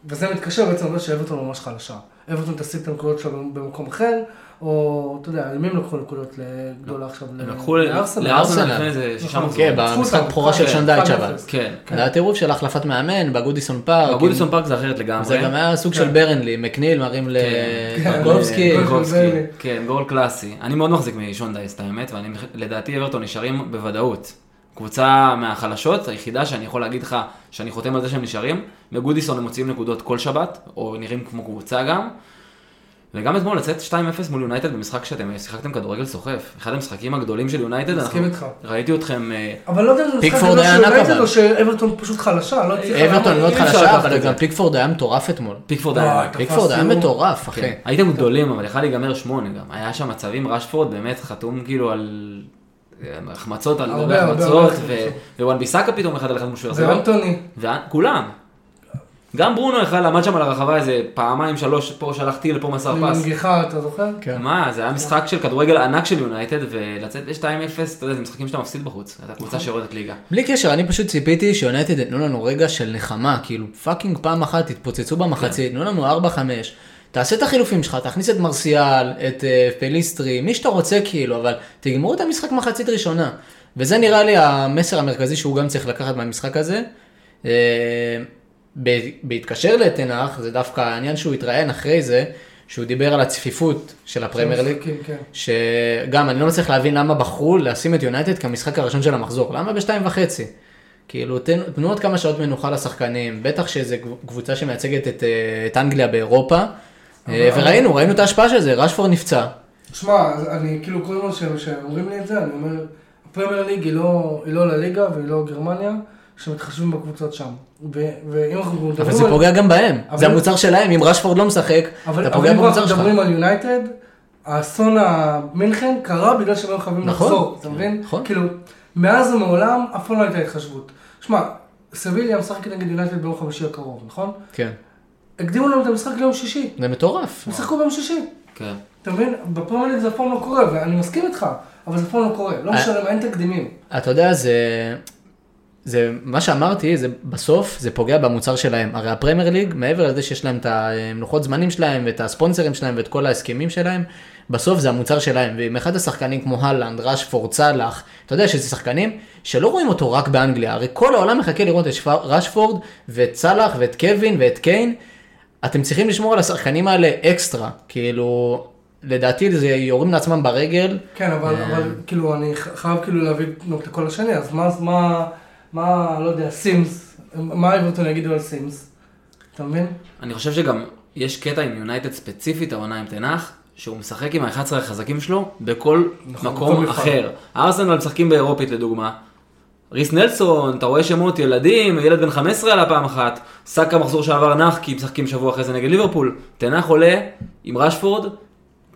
וזה מתקשר בעצם לזה שאברטון ממש חלשה. אברטון תשיג את הנקודות שלה במקום אחר, או, אתה יודע, למי הם לקחו נקודות לגדולה עכשיו? הם לקחו לארסנל. לארסנל לארסנל. לפני איזה שישה נכון. מחזורים. כן, במשחק בכורה של כן, שנדייץ' 1-0. אבל. כן. זה היה טירוף של החלפת מאמן בגודיסון פארק. בגודיסון פארק זה אחרת לגמרי. זה גם היה סוג של כן. ברנלי, מקניל מרים כן. לגולבסקי. כן. כן, גול קלאסי. אני מאוד מחזיק משון דייס, את האמת, ואני לדעתי אברטון נשארים בוודאות. קבוצה מהחלשות, היחידה שאני יכול להגיד לך שאני חותם על זה שהם נשארים. בגודיסון הם מוציאים נקודות כל שבת, או נראים כמו קבוצה גם. וגם אתמול לצאת 2-0 מול יונייטד במשחק שאתם שיחקתם כדורגל סוחף. אחד המשחקים הגדולים של יונייטד. מסכים אנחנו- איתך. ראיתי אתכם... אה, אבל לא יודע אם זה משחק גדול של יונייטד. או שאברטון פשוט חלשה, לא הצליחה אברטון. מאוד חלשה, אבל. גם פיקפורד היה מטורף אתמול. פיקפורד וואי, היה... פיקפורד היה. מטורף, אחי. כן. הייתם גדולים, אבל יכל להיגמר שמונה גם. היה שם מצבים, רשפורד באמת חתום כאילו על אה, החמצות על הרבה, גבי החמצות. ווואן ביסאקה פתאום אחד על אחד מול שוער. זה ואנטוני. כולם. גם ברונו יכל עמד שם על הרחבה איזה פעמיים שלוש, פה שלח טיל, פה מסר פס. מנגיחה, אתה זוכר? כן. מה, זה היה משחק של כדורגל ענק של יונייטד, ולצאת ב-2-0, אתה יודע, זה משחקים שאתה מפסיד בחוץ. אתה קבוצה שיורדת ליגה. בלי קשר, אני פשוט ציפיתי שיונייטד יתנו לנו רגע של נחמה, כאילו fucking פעם אחת תתפוצצו במחצית, תנו לנו 4-5, תעשה את החילופים שלך, תכניס את מרסיאל, את אה, פליסטרי, מי שאתה רוצה כאילו, אבל תגמרו את המשחק מחצית ראשונה. וזה נראה לי המסר המרכזי שהוא גם צריך לקחת מהמשחק הזה. אה, בהתקשר לתנח, זה דווקא העניין שהוא התראיין אחרי זה, שהוא דיבר על הצפיפות של הפרמייר ליג. כן, כן. שגם אני לא מצליח להבין למה בחרו לשים את יונייטד כמשחק הראשון של המחזור, למה בשתיים וחצי? כאילו תנו עוד כמה שעות מנוחה לשחקנים, בטח שזו קבוצה שמייצגת את, אה, את אנגליה באירופה, וראינו, ראינו את ההשפעה של זה, רשפורד נפצע. שמע, אני כאילו כל הזמן שהם- שהם אומרים לי את זה, אני אומר, הפרמייר ליג היא לא, היא לא לליגה והיא לא גרמניה, שמתחשבים בקבוצות שם. ואם אנחנו מדברים אבל זה. פוגע גם בהם, אבל- זה המוצר שלהם, אם רשפורד לא משחק, אבל, אתה אבל פוגע אם במוצר אנחנו שלך. מדברים על יונייטד, האסון המינכן קרה בגלל שהם היו חייבים נכון. לחזור, אתה מבין? נכון. כאילו, מאז ומעולם אף פעם לא הייתה התחשבות. שמע, סביליה משחקת נגד יונייטד ביום חמישי הקרוב, נכון? כן, הקדימו להם את המשחק ליום שישי. זה מטורף. הם שיחקו ביום שישי. כן. אתה מבין? בפרמייר ליג זה אף פעם לא קורה, ואני מסכים איתך, אבל זה אף פעם לא קורה. לא אה. משנה, מה, אין תקדימים. אתה יודע, זה, זה, מה שאמרתי, זה בסוף, זה פוגע במוצר שלהם. הרי הפרמייר ליג, מעבר לזה שיש להם את המלוכות זמנים שלהם, ואת הספונסרים שלהם, ואת כל ההסכמים שלהם, בסוף זה המוצר שלהם. ועם אחד השחקנים כמו הלנד, רשפורד, סאלח, אתה יודע שזה שחקנים שלא רואים אותו רק באנגליה, הרי כל העולם מחכה לראות את שפ- רשפורד, ואת סאלח, ואת קווין, ואת קיין. אתם צריכים לשמור על השחקנים האלה אקסטרה, כאילו, לדעתי זה יורים לעצמם ברגל. כן, אבל, אה. אבל כאילו, אני חייב כאילו להביא את הקול השני, אז מה, מה, מה, לא יודע, סימס, מה אברטון יגידו על סימס? אתה מבין? אני חושב שגם יש קטע עם יונייטד ספציפית, העונה עם תנח, שהוא משחק עם ה-11 החזקים שלו בכל נכון, מקום בכל. אחר. ארסנל משחקים באירופית לדוגמה, ריס נלסון, אתה רואה שמות ילדים, ילד בן 15 עלה פעם אחת, סאקה מחזור שעבר נח כי משחקים שבוע אחרי זה נגד ליברפול, תנח עולה עם רשפורד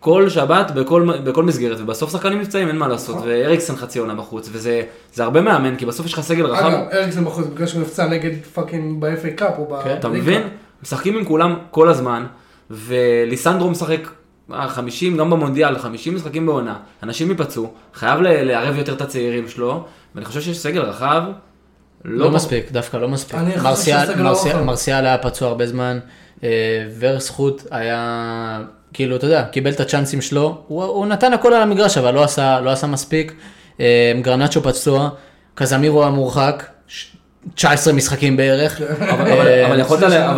כל שבת בכל, בכל מסגרת, ובסוף שחקנים מבצעים אין מה לעשות, נכון. ואריקסן חצי עונה בחוץ, וזה זה הרבה מאמן, כי בסוף יש לך סגל רחב, אגב, אריקסן בחוץ בגלל שהוא נפצע נגד fucking ב-FA Cup או ב... כן. אתה. מבין? משחקים עם כולם כל הזמן, וליסנדרו משחק אה, 50, גם במונדיאל, 50 משחקים בעונה, אנשים ייפצעו, חייב לערב יותר את הצעירים שלו, ואני חושב שיש סגל רחב, לא מספיק, דווקא לא מספיק. מרסיאל- לא מרסיאל- רחב. מרסיאל היה פצוע הרבה זמן, אה, ורסחוט היה, כאילו, אתה יודע, קיבל את הצ'אנסים שלו, הוא הוא נתן הכל על המגרש, אבל לא עשה לא עשה מספיק. אה, גרנצ'ו פצוע, קזמירו המורחק, ש- 19 משחקים בערך. אבל, אה, אבל,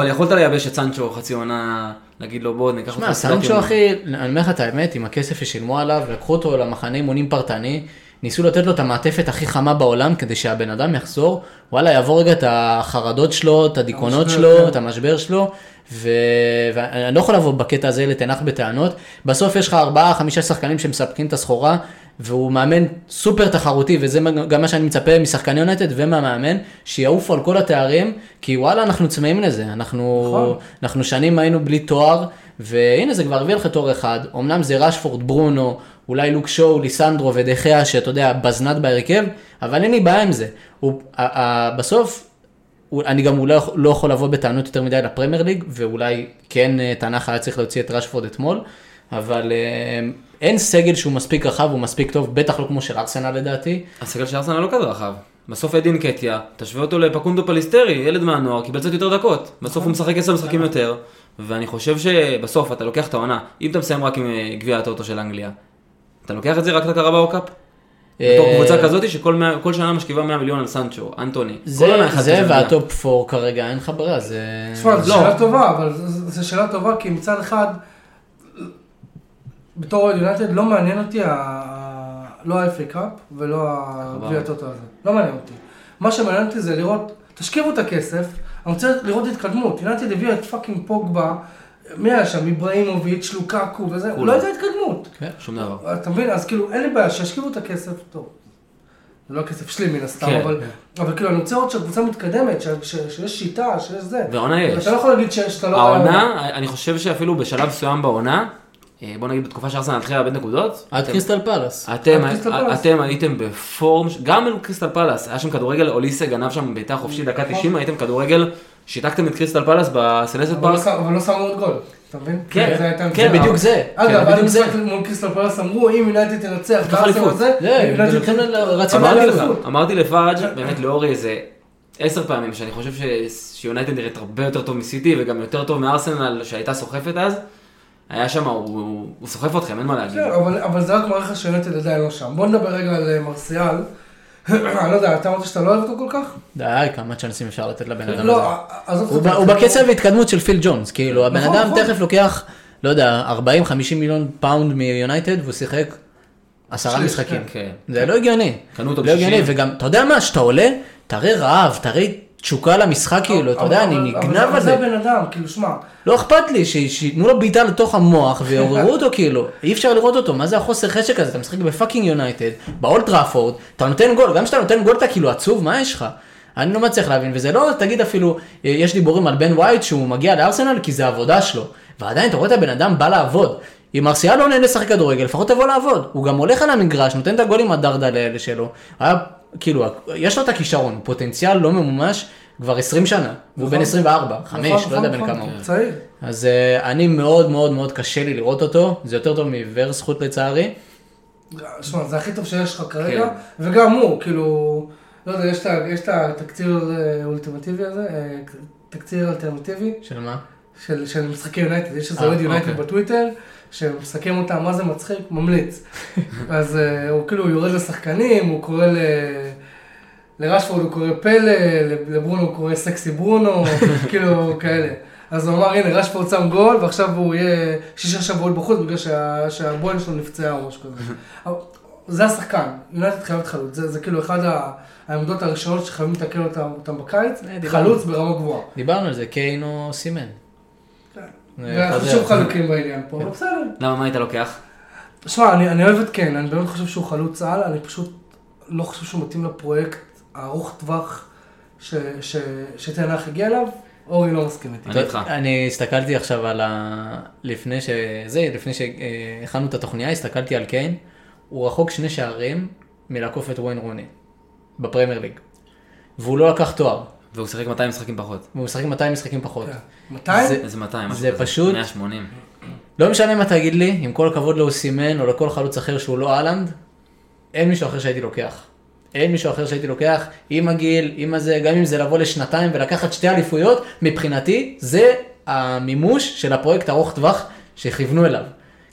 יכולת, לייבש את סנצ'ו חצי עונה, להגיד לו בוא ניקח שמע, אותך סנצ'ו לסטארטים." אחי, אני אומר לך את האמת, עם הכסף ששילמו עליו, לקחו אותו למחנה אימונים פרטני, ניסו לתת לו את המעטפת הכי חמה בעולם כדי שהבן אדם יחזור, וואלה, יעבור רגע את החרדות שלו, את הדיכאונות שלו, כן. את המשבר שלו, ו... ואני לא יכול לבוא בקטע הזה לתנח בטענות. בסוף יש לך ארבעה, חמישה שחקנים שמספקים את הסחורה, והוא מאמן סופר תחרותי, וזה גם מה שאני מצפה משחקני יונטד ומהמאמן, שיעופו על כל התארים, כי וואלה, אנחנו צמאים לזה. אנחנו, נכון. אנחנו שנים היינו בלי תואר, והנה זה כבר הביא לך תואר אחד. אמנם זה רשפורד, ברונו, אולי לוק שואו, ליסנדרו ודחיה, שאתה יודע, בזנת בהרכב, אבל אין לי בעיה עם זה. הוא, ה- ה- בסוף, הוא- אני גם אולי לא יכול לבוא בטענות יותר מדי לפרמייר ליג, ואולי כן אה, תנח היה צריך להוציא את רשפורד אתמול, אבל אה, אין סגל שהוא מספיק רחב, הוא מספיק טוב, בטח לא כמו של ארסנל לדעתי. הסגל של ארסנל לא כזה רחב. בסוף אדי נקטיה, תשווה אותו לפקונדו פליסטרי, ילד מהנוער, קיבל קצת יותר דקות. בסוף הוא משחק 10 משחקים יותר, ואני חושב שבסוף אתה לוקח את העונה, אם אתה מסיים רק עם אה, גביע הטוטו של אנגליה, אתה לוקח את זה רק ל Carabao Cup? בתור אה, קבוצה כזאת שכל שנה משכיבה 100 מיליון על סנצ'ו, אנטוני. זה. וה top 4 כרגע, אין לך ברירה, זה... תשמע, זו לא. שאלה טובה, אבל זו- שאלה טובה, כי מצד אחד, בתור יונייטד, לא מעניין אותי לא ה- FA Cup ולא הגביע הטוטו הזה. לא מעניין אותי. מה שמעניין אותי זה לראות, תשקיעו את הכסף, אני רוצה לראות התקדמות. יונייטד הביאה את fucking פוגבה, מי היה שם? איבראימוביץ', לוקקו וזה, כולם. לא הייתה התקדמות. שום דבר. אתה מבין? אז כאילו, אין לי בעיה, שישקיעו את הכסף, טוב. זה לא הכסף שלי מן הסתם, כן, אבל, אבל כאילו, אני רוצה לראות שהקבוצה מתקדמת, ש- ש- שיש שיטה, שיש זה. והעונה יש. אתה לא יכול להגיד שאתה לא... העונה, אני חושב שאפילו בשלב מסוים בעונה, אה, בוא נגיד בתקופה שארסנל התחילה לאבד נקודות, עד קריסטל פלאס. אתם, הייתם ב form, גם קריסטל פלאס, היה שם כדורגל, אוליסה גנב שם בעיטה חופשית דקה נכון. 90, הייתם כדורגל, שיתקתם את קריסטל פלאס בסלהרסט לא פארק. אבל לא שמו עוד גול, אתה מבין? כן, הייתה כן, בדיוק זה. אגב, כן, עד זה. המשחק מול קריסטל פלאס אמרו, אם יונייטד תנצח. רצים אמרתי לפאג' באמת לאורי איזה עשר פעמים, שאני חושב שיונייטד נראית הרבה יותר טוב מסיטי, וגם יותר טוב מארסנל שהייתה סוחפת אז. היה שם, הוא- סוחף אתכם, אין מה להגיד. כן, אבל- אבל זה רק מראה לך שיונייטד עדיין לא שם. בוא נדבר רגע על אה, מרסיאל. אני לא יודע, אתה אמרת שאתה לא אוהב אותו כל כך? די, כמה צ'אנסים אפשר לתת לבן אדם הזה. לא, עזוב הוא בקצב התקדמות של פיל ג'ונס, כאילו הבן נכון, אדם נכון. תכף לוקח, לא יודע, 40-50 מיליון פאונד מיונייטד והוא שיחק עשרה משחקים. כן. זה לא הגיוני. קנו אותו לא הגיוני, ב-60. וגם, אתה יודע מה, כשאתה עולה, תראה רעב, תראה תשוקה למשחק, כאילו, אתה יודע, אני אבל- אבל נגנב אבל על זה זה. הבן אדם, כאילו, שמע, לא אכפת לי, שייתנו לו בעיטה לתוך המוח ויעוררו *laughs* אותו כאילו, אי אפשר לראות אותו, מה זה החוסר חשק הזה, אתה משחק ב fucking יונייטד, באולט טראפורד, אתה נותן גול, גם כשאתה נותן גול אתה כאילו עצוב, מה יש לך? אני לא מצליח להבין, וזה לא, תגיד אפילו, אה, יש דיבורים על בן ווייט שהוא מגיע לארסנל כי זה העבודה שלו, ועדיין אתה רואה את הבן אדם בא לעבוד. אם מרסיאל לא נהנה לשחק כדורגל, לפחות תבוא לעבוד. הוא גם הולך על המגרש, נותן את הגולים הדרדל'ה האלה שלו. היה, כאילו, יש לו את הכישרון, פוטנציאל לא ממומש כבר 20 שנה. והוא בן 24, 5, נכון, לא יודע נכון, בן נכון, כמה הוא. צעיר. אז uh, אני מאוד מאוד מאוד קשה לי לראות אותו, זה יותר טוב מעיוור זכות לצערי. שמע, זה הכי טוב שיש לך כרגע, כן. וגם הוא, כאילו, לא יודע, יש את התקציר האולטימטיבי הזה, אה, תקציר אלטרנטיבי של מה? של משחקי יונייטד, יש איזה אה, אוהד יונייטד אוקיי. בטוויטר, שמסכם אותם, מה זה מצחיק, ממליץ. *laughs* אז אה, הוא כאילו יורד לשחקנים, הוא קורא ל... לרשפורד הוא קורא פלא, לברונו הוא קורא סקסי ברונו, *laughs* כאילו כאלה. אז הוא אמר, הנה, רשפורד שם גול, ועכשיו הוא יהיה שישה שבועות בחוץ בגלל שה- שהבוהן שלו נפצעה או משהו כזה. *laughs* זה השחקן, יונייטד חייבת חלוץ, זה, זה כאילו אחד ה- העמדות הראשונות שחייבים לתקן אותם, אותם בקיץ. חלוץ ברמה גבוהה. דיברנו על זה, קיין או סימן. זה ואנחנו חוזר. שוב חלוקים בעניין פה, אבל בסדר. למה, מה היית לוקח? שמע, אני, אני אוהב את קיין, אני באמת חושב שהוא חלוץ על, אני פשוט לא חושב שהוא מתאים לפרויקט הארוך טווח ש- ש- שתנח הגיע אליו, אורי לא מסכים איתי. אני איתך. אני הסתכלתי עכשיו על ה... לפני שזה, לפני שהכנו את התוכניה, הסתכלתי על קיין, הוא רחוק שני שערים מלעקוף את וויין רוני, בפרמייר ליג. והוא לא לקח תואר, והוא שיחק 200 משחקים פחות. והוא משחק 200 משחקים פחות. כן. 200? זה- איזה 200? משהו זה. פשוט- 180. לא משנה מה תגיד לי, עם כל הכבוד לאוסימן או לכל חלוץ אחר שהוא לא אהלנד, אין מישהו אחר שהייתי לוקח. אין מישהו אחר שהייתי לוקח, עם הגיל, עם הזה, גם אם זה לבוא לשנתיים ולקחת שתי אליפויות, מבחינתי זה המימוש של הפרויקט ארוך טווח שכיוונו אליו.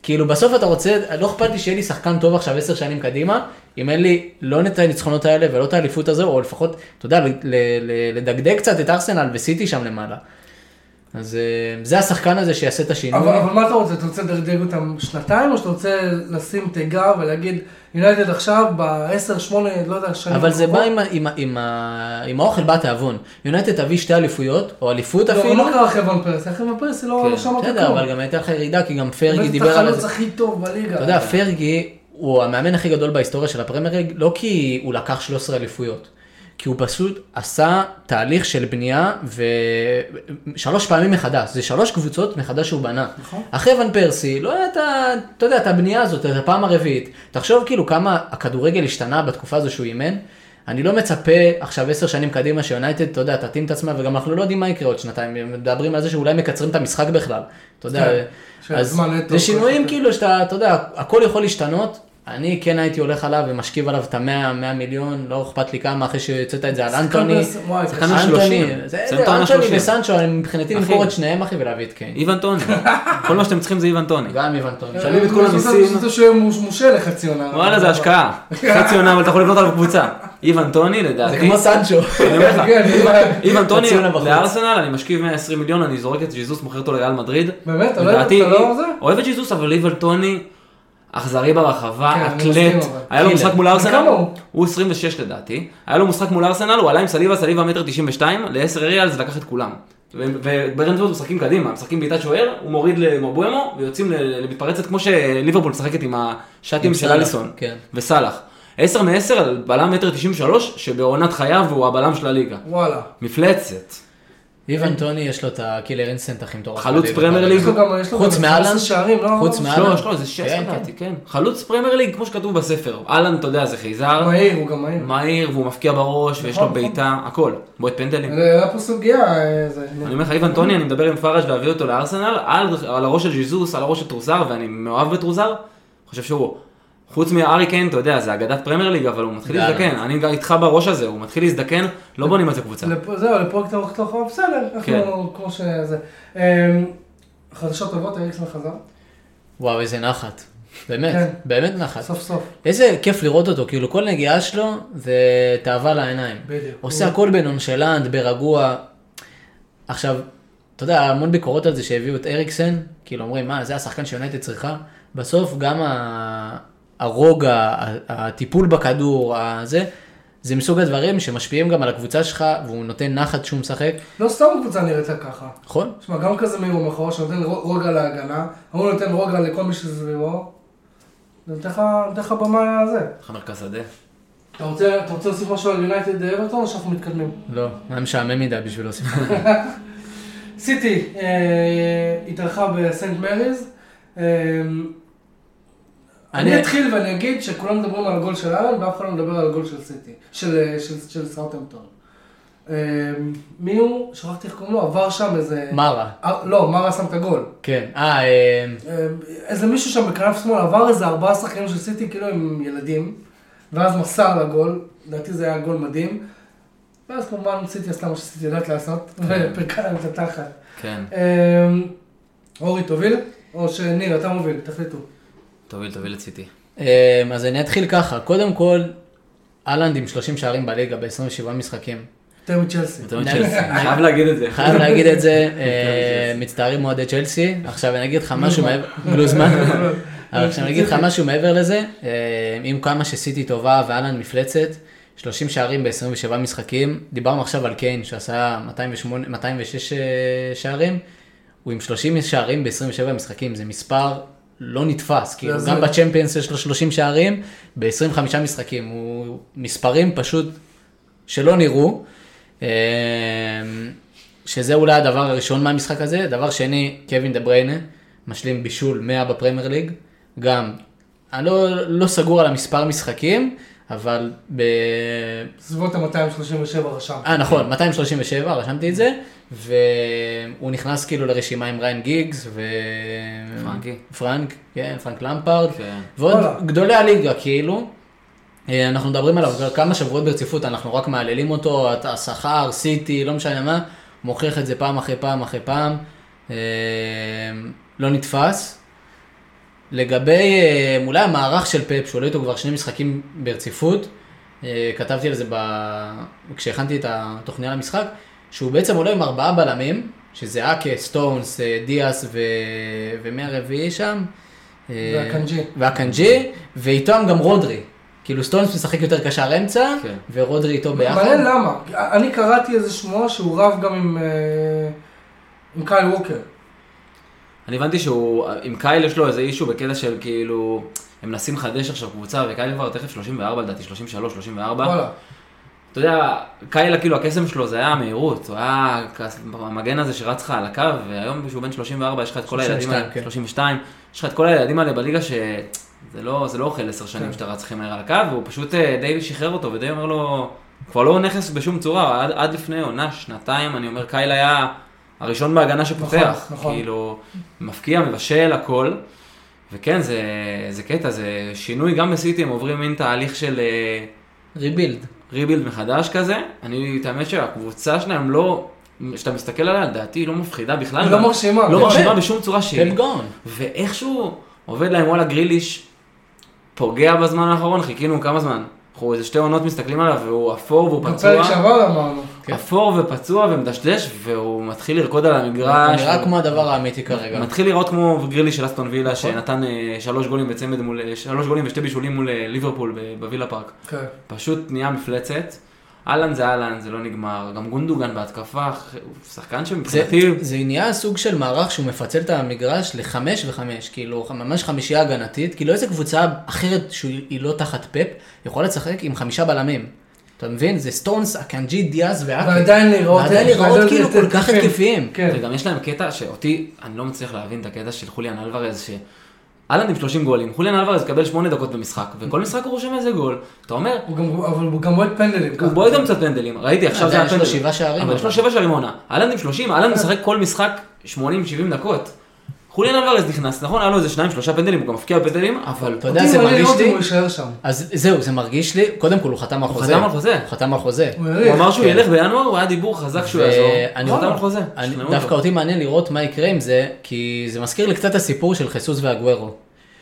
כאילו בסוף אתה רוצה, לא אכפת לי שיהיה לי שחקן טוב עכשיו עשר שנים קדימה, אם אין לי לא את הניצחונות האלה ולא את האליפות הזו, או לפחות, אתה יודע, לדגדג קצת את ארסנל וסיטי שם למעלה. אז אה, זה השחקן הזה שיעשה את השינוי. אבל, אבל מה אתה רוצה? אתה רוצה לדרג אותם שנתיים, או שאתה רוצה לשים תיגר ולהגיד, יונייטד עכשיו ב-10, 8, לא יודע, שנים אבל זה בא הקרובות"? עם, עם, עם, עם האוכל בא התיאבון. יונייטד תביא שתי אליפויות, או אליפות לא, אפילו. לא קרה אחרי ון פרסי, אחרי ון פרסי לא כן. לא שמעת בסדר, כלום. אבל גם הייתה לך ירידה, כי גם פרגי דיבר על החלוץ זה. הכי טוב בליגה. אתה יודע, פרגי הוא המאמן הכי גדול בהיסטוריה של הפרמייר לא כי הוא לקח 13 אליפויות, כי הוא פשוט עשה תהליך של בנייה ושלוש פעמים מחדש, זה שלוש קבוצות מחדש שהוא בנה. נכון. אחרי ון פרסי, לא היה את ה... אתה יודע, את הבנייה הזאת, את הפעם הרביעית. תחשוב כאילו כמה הכדורגל השתנה בתקופה הזו שהוא אימן. אני לא מצפה עכשיו עשר שנים קדימה שיונייטד, אתה יודע, תתאים את עצמה, וגם אנחנו לא יודעים מה יקרה עוד שנתיים, מדברים על זה שאולי מקצרים את המשחק בכלל. אתה יודע, כן, אז שהזמן נטו, זה שינויים כאילו שאתה, אתה יודע, הכל יכול להשתנות. אני כן הייתי הולך עליו ומשכיב עליו את המאה, מאה מיליון, לא אכפת לי כמה אחרי שהוצאת את זה על אנטוני. שחקן. בן אנטוני, 30. זה- סיים זה את העונה אנטוני 30. וסנצ'ו, אני מבחינתי. למכור את שניהם אחי ולהביא את קיין. איוון טוני. כל מה שאתם צריכים זה איוון טוני. גם איוון טוני. משלמים את כל המיסים. שזה שהוא מושל לחצי עונה. וואלה זה השקעה. חצי עונה אבל אתה יכול לבנות עליו קבוצה. איוון טוני זה לדעתי. כמו סנצ'ו. כן, איוון- טוני. לארסנל אני משכיב 120 מיליון אני זורק את ג'יזוס מוכר אותו לריאל מדריד. באמת? אתה לא לא זה? אוהב את ג'יזוס אבל איוון טוני אכזרי ברחבה, כן, אתלט. היה לו. משחק מול ארסנל, הוא? הוא 26 לדעתי, היה לו משחק מול ארסנל, הוא עלה עם סליבה, סליבה מטר 92, ל-10 ריאל זה לקח את כולם. וברנדפורד משחקים קדימה, משחקים בעיטת שוער, הוא מוריד למבואמו, ויוצאים למתפרצת כמו שליברפול משחקת עם השאטים של אליסון, כן. וסאלח. 10 מ-10 על בלם מטר 93, שבעונת חייו הוא הבלם של הליגה. וואלה. מפלצת. איוון טוני יש לו את ה killer instinct הכי מטורף. חלוץ. פרמייר ליג. יש לו גם יש לו חוץ מאלן? 15 שערים, לא? חוץ לא- מאלן? לא, לא, זה 16 כן, כן. לדעתי, כן. חלוץ פרמייר ליג, כמו שכתוב בספר. אהלן, אתה יודע, זה חייזר, מהיר, הוא גם מהיר. מהיר, והוא מפקיע בראש, ויש נכון, לו בעיטה, הכל. בועט פנדלים. היה פה סוגיה, אה, זה... אני אומר לך, איוון טוני, אני מדבר עם פראז' להביא אותו לארסנל, על, על הראש של ג'יזוס, על הראש של טרוזר, ואני מאוהב בטרוזר. חושב שהוא, חוץ מארי קיין, אתה יודע, זה אגדת פרמייר ליג, אבל הוא מתחיל. להזדקן. אני גם איתך בראש הזה, הוא מתחיל להזדקן, לא בונים על זה קבוצה. זהו, לפרויקט ארוך טווח, אבל בסדר, כן. אנחנו כמו שזה. אמ, חדשות טובות, אריקסון חזר, וואו, איזה נחת. באמת, כן. באמת נחת. סוף סוף. איזה כיף לראות אותו, כאילו כל נגיעה שלו זה תאווה לעיניים. בדיוק. עושה הכל בנונשלנט, ברגוע. עכשיו, אתה יודע, המון ביקורות על זה שהביאו את אריקסן, כאילו אומרים, מה, זה השחקן שיונייטד צריכה? בסוף גם ה- הרוגע, הטיפול בכדור, הזה, זה מסוג הדברים שמשפיעים גם על הקבוצה שלך, והוא נותן נחת שהוא משחק. לא סתם הקבוצה נראית ככה. נכון? תשמע, גם כזה מאיר מאחורה שנותן רו- רוגע להגנה, ההוא נותן רוגע לכל מי שסביבו. נותן לך במה זה. איך מרכז שדה? אתה רוצה אתה רוצה להוסיף משהו על יונייטד אברטון או שאנחנו מתקדמים? לא, היה משעמם מדי בשביל להוסיף. *laughs* סיטי אה, התארחה בסנט מריז. אה, אני אתחיל ואני אגיד שכולם מדברים על הגול של אלן ואף אחד לא מדבר על הגול של סיטי, של, אה, של, של סאוטהמפטון. אה, מי הוא? שכחתי איך קוראים לו, עבר שם איזה... מרה, אה, לא, מרה שם את הגול. כן. אה, אה, אה, איזה מישהו שם בכנף שמאל עבר איזה ארבעה שחקנים של סיטי כאילו עם ילדים, ואז מסר לגול, לדעתי זה היה גול מדהים. ואז כמובן סיטי עשתה מה שסיטי יודעת לעשות, ופרקה להם את התחת. כן. אורי תוביל, או שניר אתה מוביל, תחליטו. תוביל, תוביל את סיטי. אה, אז אני אתחיל ככה, קודם כל, אהלנד עם 30 שערים בליגה ב-27 משחקים. יותר מצ'לסי. יותר מצ'לסי. חייב להגיד את זה. חייב להגיד את זה, אה, מצטערים אוהדי צ'לסי. עכשיו אני אגיד לך משהו מעבר, *laughs* גלוזמן. אבל עכשיו אני אגיד לך משהו מעבר לזה, אה, עם כמה שסיטי טובה ואהלן מפלצת, 30 שערים ב-27 משחקים, דיברנו עכשיו על קיין שעשה 208, 206 אה, שערים, הוא עם 30 שערים ב-27 משחקים, זה מספר לא נתפס, כאילו זה- גם בצ'מפיונס יש לו 30 שערים ב-25 משחקים, הוא מספרים פשוט שלא נראו, אה, שזה אולי הדבר הראשון מהמשחק הזה. דבר שני, קווין דה בריינה, משלים בישול 100 בפרמייר ליג, גם, אני לא, לא סגור על המספר משחקים, אבל ב... בסביבות ה-237 רשם. אה, נכון, 237, רשמתי את זה, והוא נכנס כאילו לרשימה עם ריין גיגס ו... פרנקי. פרנק, כן, פרנק למפרד, כן. ועוד וואלה. גדולי הליגה כאילו. אה, אנחנו מדברים עליו כבר כמה שבועות ברציפות, אנחנו רק מהללים אותו, השכר, סיטי, לא משנה מה, מוכיח את זה פעם אחרי פעם אחרי פעם, אה, לא נתפס. לגבי אה, אולי המערך של פפ, שהוא עולה איתו כבר שני משחקים ברציפות, כתבתי על זה ב... כשהכנתי את התוכניה למשחק, שהוא בעצם עולה עם ארבעה בלמים, שזה אקה, סטונס, אה, דיאס ו... ומי הרביעי שם? אה, ואקנג'י. ואקנג'י, ואיתם גם רודרי. כאילו סטונס משחק יותר קשר אמצע, כן. ורודרי איתו ביחד. מעניין למה. אני קראתי איזה שמועה שהוא רב גם עם, אה, עם קייל ווקר. אני הבנתי שהוא, עם קייל יש לו איזה אישו בקטע של כאילו, הם מנסים לחדש עכשיו קבוצה, וקייל כבר תכף 34 לדעתי, 33, 34. וואלה. אתה יודע, קיילה כאילו הקסם שלו זה היה המהירות, הוא היה המגן הזה שרץ לך על הקו, והיום כשהוא בן 34 יש לך את כל הילדים 32, האלה, כן. 32, יש לך את כל הילדים האלה בליגה שזה לא, זה לא אוכל עשר שנים כן. שאתה רץ הכי מהר על הקו, והוא פשוט אה, די שחרר אותו ודי אומר לו, כבר לא נכס בשום צורה, עד, עד לפני עונה, שנתיים, אני אומר, קייל היה הראשון בהגנה שפותח, נכון, נכון. כאילו, מפקיע, מבשל, הכל. וכן, זה, זה קטע, זה שינוי, גם בסיטי הם עוברים מין תהליך של... אה, ריבילד. ריבילד מחדש כזה, אני, את האמת שהקבוצה שלהם לא, כשאתה מסתכל עליה, לדעתי היא לא מפחידה בכלל. לא מרשימה. לא. מרשימה בשום צורה שהיא. פפ גאון. ואיכשהו עובד להם וואלה גריליש פוגע בזמן האחרון, חיכינו כמה זמן. אנחנו איזה שתי עונות מסתכלים עליו והוא אפור והוא פצוע. פרק שעבר אמרנו. כן. אפור ופצוע ומדשדש והוא מתחיל לרקוד על הוא המגרש. נראה הוא- כמו הדבר האמיתי כרגע. מתחיל לראות כמו גריליש של אסטון וילה נכון. שנתן אה, שלוש גולים בצמד מול, שלוש גולים ושתי בישולים מול אה, ליברפול בווילה פארק. כן. פשוט נהיה מפלצת. אהלן זה אהלן, זה לא נגמר. גם גונדוגן בהתקפה, הוא שחקן זה, שמבחינתי... זה נהיה סוג של מערך שהוא מפצל את המגרש לחמש וחמש, כאילו ממש חמישייה הגנתית, כאילו איזה קבוצה אחרת שהיא לא תחת פפ, יכולה לשחק עם חמישה בלמים. אתה מבין? זה סטונס, אקנג'י, דיאז ואקי. ועדיין להיראות- ועדיין ועדיין כאילו כל כך. התקפיים. כן. וגם יש להם קטע שאותי, אני לא מצליח להבין את הקטע של חוליאן אלוורז, שהאלנד עם 30 גולים, חוליאן אלוורז מקבל 8 דקות במשחק, וכל *laughs* משחק הוא רושם איזה גול. אתה אומר, הוא גם, אבל הוא גם בועט פנדלים. הוא. בועט גם קצת פנדלים, ראיתי עכשיו זה עדיין יש לו הפנדל. שבעה שערים, אבל יש לו אבל. שבע שערים עונה. האלנד עם 30, האלנד משחק כל משחק 80-70 דקות. חוליאן אלוורז נכנס, נכון, היה לו איזה שניים שלושה פנדלים, הוא גם מפקיע פנדלים, אבל אתה יודע, זה מרגיש לי, הוא. אז זהו, זה מרגיש לי, קודם כל הוא חתם על הוא חוזה. חתם על חוזה. הוא חתם על חוזה. הוא הוא. אמר שהוא כן. ילך בינואר, הוא היה דיבור חזק שהוא יעזור. הוא חתם על חוזה. דווקא. אותי מעניין לראות מה יקרה עם זה, כי זה מזכיר לי קצת הסיפור של חיסוס ואגוורו.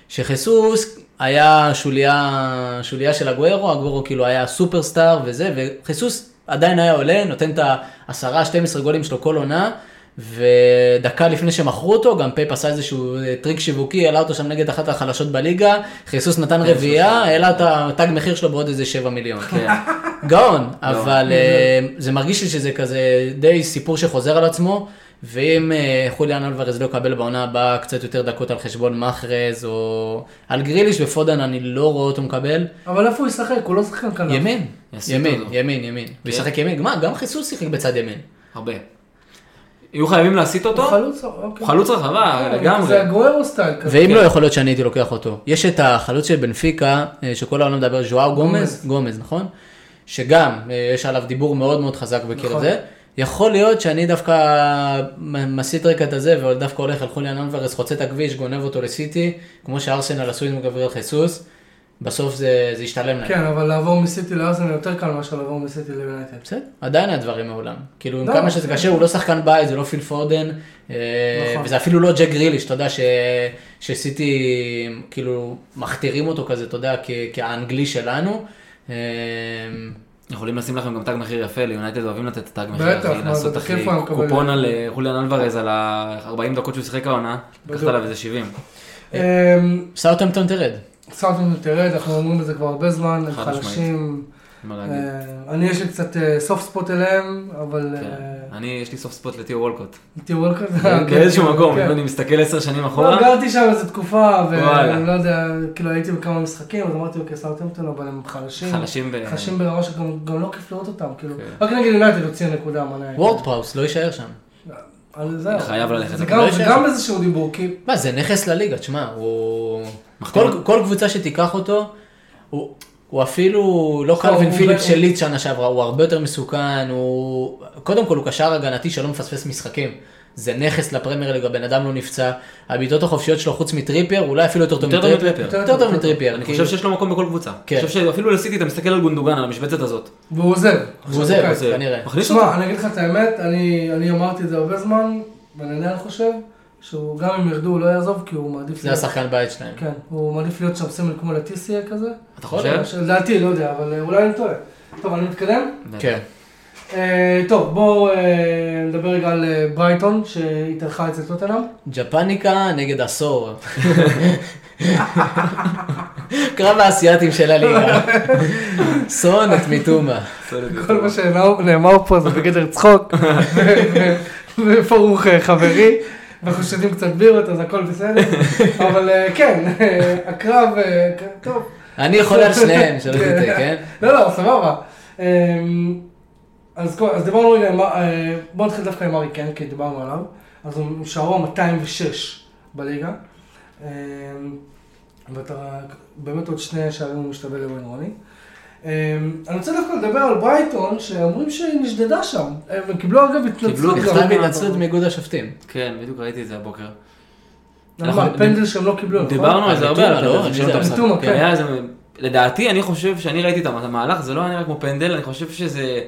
שחיסוס היה שוליה, שוליה של אגוורו, אגוורו כאילו היה סופרסטאר וזה, וחיסוס עדיין היה עולה, נותן את ה-10-12 גולים שלו כל עונה, ודקה לפני שמכרו אותו, גם פפ עשה איזשהו אה, טריק שיווקי, העלה אותו שם נגד אחת החלשות בליגה, חיסוס נתן רביעייה, העלה את התג מחיר שלו בעוד איזה 7 מיליון. כן. *laughs* גאון, אבל אה, זה מרגיש לי שזה כזה די סיפור שחוזר על עצמו, ואם אה, חוליאן אלוורז לא יקבל בעונה הבאה קצת יותר דקות על חשבון מאחרז, או על גריליש ופודן אני לא רואה אותו מקבל, אבל איפה הוא ישחק? הוא לא שחקן כנף. ימין, ימין. ימין, ימין, הוא ישחק ימין, גם חיסוס שיחק בצד ימין. הרבה. יהיו חייבים להסיט אותו? הוא חלוץ, אוקיי. הוא חלוץ רחבה, כן, לגמרי. זה אגוארו style כזה. ואם לא, יכול להיות שאני הייתי לוקח אותו. יש את החלוץ של בנפיקה, אה, שכל העולם מדבר, ז'ואר גומז, גומז. נכון? שגם, אה, יש עליו דיבור מאוד מאוד חזק בקרב נכון. זה. יכול להיות שאני דווקא מסיט רגע את הזה, ודווקא הולך על חוליאן אלוורס, חוצה את הכביש, גונב אותו לסיטי, כמו שארסנל עשו עם גבריאל חיסוס, בסוף זה, זה ישתלם להם. כן, אבל לעבור מסיטי לארסנל יותר קל מאשר לעבור מסיטי ליונייטד. בסדר, עדיין הדברים מעולם. כאילו, עם לא, כמה שזה. קשה, הוא לא שחקן בית, זה לא פיל פודן, אה, נכון. וזה אפילו לא ג'ק גריליש, אתה יודע ש... שסיטי, כאילו, מכתירים אותו כזה, אתה יודע, כ... כאנגלי שלנו. אה, יכולים לשים לכם גם תג מחיר יפה, ליונייטד אוהבים לתת תג מחיר, בטח, אחי, לעשות אחי? קופון על אה, חוליאן אלוורז על ה-40 דקות שהוא שיחק העונה, לקחת. עליו איזה 70. אמ, סאוטהמפטון תרד. סאוטהמפטון תרד, אנחנו אומרים את זה כבר הרבה זמן, הם. חלשים. אה, אני יש לי קצת soft spot אליהם, אבל... כן. אה, אני, יש לי soft spot לתיאו וולקוט. תיאו וולקוט. באיזשהו מקום, כן. אם אני מסתכל עשר שנים לא, אחורה, גרתי שם איזה תקופה. ואני לא יודע, כאילו הייתי בכמה משחקים, אז אמרתי, אוקיי, סאוטהמפטון, אבל הם חלשים. חלשים ב... חלשים ברמה שגם גם לא כיף לראות אותם, כאילו. כן. רק נגיד יונייטד הוציאה נקודה, מה נהיה. וורד פראוס לא יישאר שם. חייב ללכת. זה גם- לא. גם איזשהו דיבור, כי... מה, זה נכס לליגה, תשמע, הוא... כל, כל קבוצה שתיקח אותו, הוא, הוא אפילו לא הוא- קלווין הוא- פיליפס הוא- של לידס שנה שעברה, הוא הרבה יותר מסוכן, הוא... קודם כל הוא קשר הגנתי שלא מפספס משחקים. זה נכס לפרמייר ליג, הבן אדם לא נפצע. הבעיטות החופשיות שלו חוץ מטריפייר, אולי אפילו יותר טוב מטריפייר. יותר טוב מטריפייר. אני כאילו. חושב שיש לו מקום בכל קבוצה. כן. אני חושב שאפילו לסיטי אתה מסתכל על גונדוגן, על המשבצת הזאת. והוא עוזב. עכשיו, עוזב, אוקיי. כנראה. מכניס אותו. שמע, אני אגיד לך את האמת, אני אני אמרתי את זה הרבה זמן, ואני עדיין חושב, שהוא גם אם ירדו הוא לא יעזוב, כי הוא מעדיף... זה השחקן בית שלהם. כן, הוא מעדיף להיות שם סמל כמו לטיסיה כזה. אתה חושב? לדעתי, לא יודע, אבל אה, אולי אני טועה. טוב, אני מתקדם. כן. אה, טוב, בואו אה, נדבר רגע על ברייטון, שהתארחה אצל טוטנאם. ג'פניקה נגד עשור. קרב האסייתים של הליגה. סון את מיטומה. כל מה שנאמר פה זה בגדר צחוק, *laughs* ופורוך חברי, ואנחנו שותים קצת בירות, אז הכל בסדר. *laughs* אבל אה, כן, אה, הקרב, אה, כן, טוב. אני יכול על שניהם, שלא תטעה, כן? *laughs* לא, לא, סבבה. אמ, אז דיברנו רגע, בואו נתחיל דווקא עם ארי קן, כי דיברנו עליו. אז הוא שערו 206 בליגה. אמ, ואתה באמת עוד שני שערים הוא משתווה לווין רוני. אמ, אני רוצה דווקא לדבר על ברייטון, שאומרים שהיא נשדדה שם. הם קיבלו אגב התנצלות. קיבלו. בכתב התנצלות מאיגוד השופטים. כן, בדיוק ראיתי את זה הבוקר. למה? אנחנו- פנדל שהם לא קיבלו, נכון? דיברנו על זה הרבה, מיטומה, על לא? הפנדל אני של יודע. המשחק. מיטומה, כן, כן. היה איזה- לדעתי, אני חושב שאני ראיתי את המהלך, זה לא היה נראה כמו פנדל, אני חושב שזה,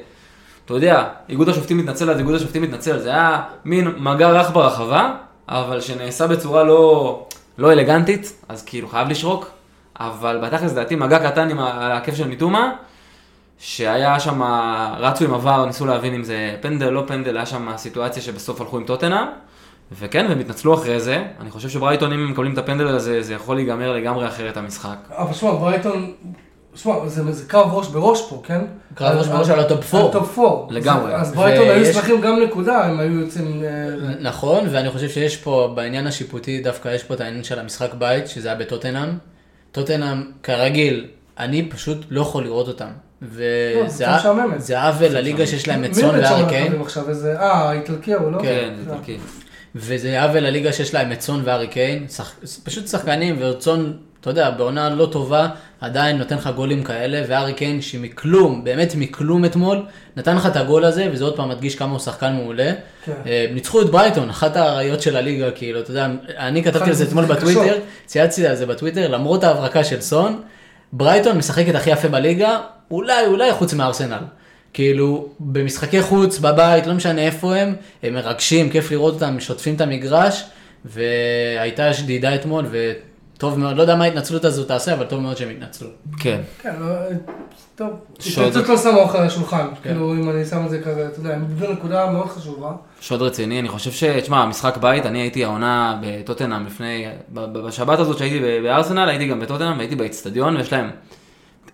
אתה יודע, איגוד השופטים מתנצל אז איגוד השופטים מתנצל, זה היה מין מגע רך ברחבה, אבל שנעשה בצורה לא, לא אלגנטית, אז כאילו חייב לשרוק, אבל בתכלס לדעתי מגע קטן עם ה- על העקב של מיטומה, שהיה שם, רצו עם עבר, ניסו להבין אם זה פנדל, לא פנדל, היה שם סיטואציה שבסוף הלכו עם טוטנאם. וכן, והם התנצלו אחרי זה. אני חושב שברייטון, אם הם מקבלים את הפנדל הזה, זה יכול להיגמר לגמרי אחרת המשחק. אבל שמע, ברייטון, שמע, זה זה קרב ראש בראש פה, כן? קרב ראש בראש על ה top על four. top four. לגמרי. אז ברייטון היו ויש- שמחים גם נקודה, הם היו יוצאים... אה, נכון, ואני חושב שיש פה, בעניין השיפוטי, דווקא יש פה את העניין של המשחק בית, שזה היה בטוטנאם. טוטנאם, כרגיל, אני פשוט לא יכול לראות אותם. לא, וזה קבוצה משעממת. זה עוול לליגה שיש להם את מי סון והארי קיין. הקווים עכשיו? איזה... אה, האיטלקי הוא, לא? כן, איטלקי. וזה עוול לליגה שיש להם את סון והארי קיין. פשוט שחקנים, ורצון, אתה יודע, בעונה לא טובה, עדיין נותן לך גולים כאלה, והארי קיין שמכלום, באמת מכלום אתמול, נתן לך את הגול הזה, וזה עוד פעם מדגיש כמה הוא שחקן מעולה. כן. אה, ניצחו את ברייטון, אחת האריות של הליגה, כאילו, אתה יודע, אני כתבתי על זה אתמול. בטוויטר, צייצתי על זה בטוויטר, למרות ההברקה של סון, ברייטון משחקת הכי יפה בליגה, אולי, אולי חוץ מארסנל. כאילו, במשחקי חוץ, בבית, לא משנה איפה הם, הם מרגשים, כיף לראות אותם, שוטפים את המגרש, והייתה שדידה אתמול, וטוב מאוד, לא יודע מה ההתנצלות הזו תעשה, אבל טוב מאוד שהם התנצלו. כן. כן, לא, טוב. שוד. התנצלות לא שמה אוכל על השולחן. כן. כאילו, אם אני שם את זה כזה, אתה יודע, הם איבדו נקודה מאוד חשובה. שוד רציני, אני חושב ש... תשמע, משחק בית, אני הייתי העונה בטוטנאם לפני... בשבת הזאת שהייתי בארסנל, הייתי גם בטוטנאם והייתי באיצטדיון, ויש להם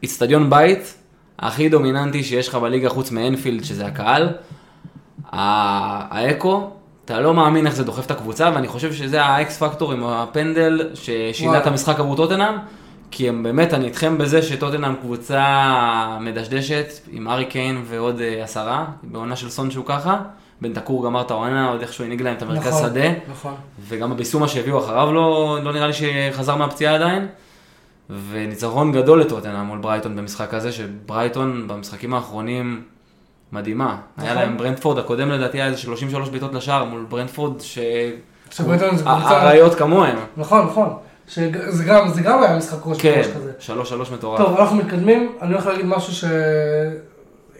איצטדיון בית הכי דומיננטי שיש לך בליגה חוץ מאנפילד, שזה הקהל. האקו, אתה לא מאמין איך זה דוחף את הקבוצה, ואני חושב שזה האקס פקטור עם הפנדל ששינה. את המשחק עבור טוטנאם. כי הם באמת, אני איתכם בזה שטוטנאם קבוצה מדשדשת, עם ארי קיין ועוד אה, עשרה, בעונה של סון שהוא ככה. בן תקור גמר את העונה, עוד איכשהו הנהיג להם את המרכז נכון, שדה. נכון. וגם הביסומה שהביאו אחריו לא, לא נראה לי שחזר מהפציעה עדיין. וניצחון גדול לטוטנאם מול ברייטון במשחק הזה, שברייטון במשחקים האחרונים מדהימה. היה נכון. להם ברנדפורד, הקודם לדעתי היה איזה 33 בעיטות לשער מול ברנדפורד, ש... שברייטון זה קבוצה- האריות כמוהם. נכון, נכון. שזה גם, זה גם היה משחק ראש כן, כזה. 3-3 מטורף. טוב, אנחנו מתקדמים, אני הולך להגיד משהו ש...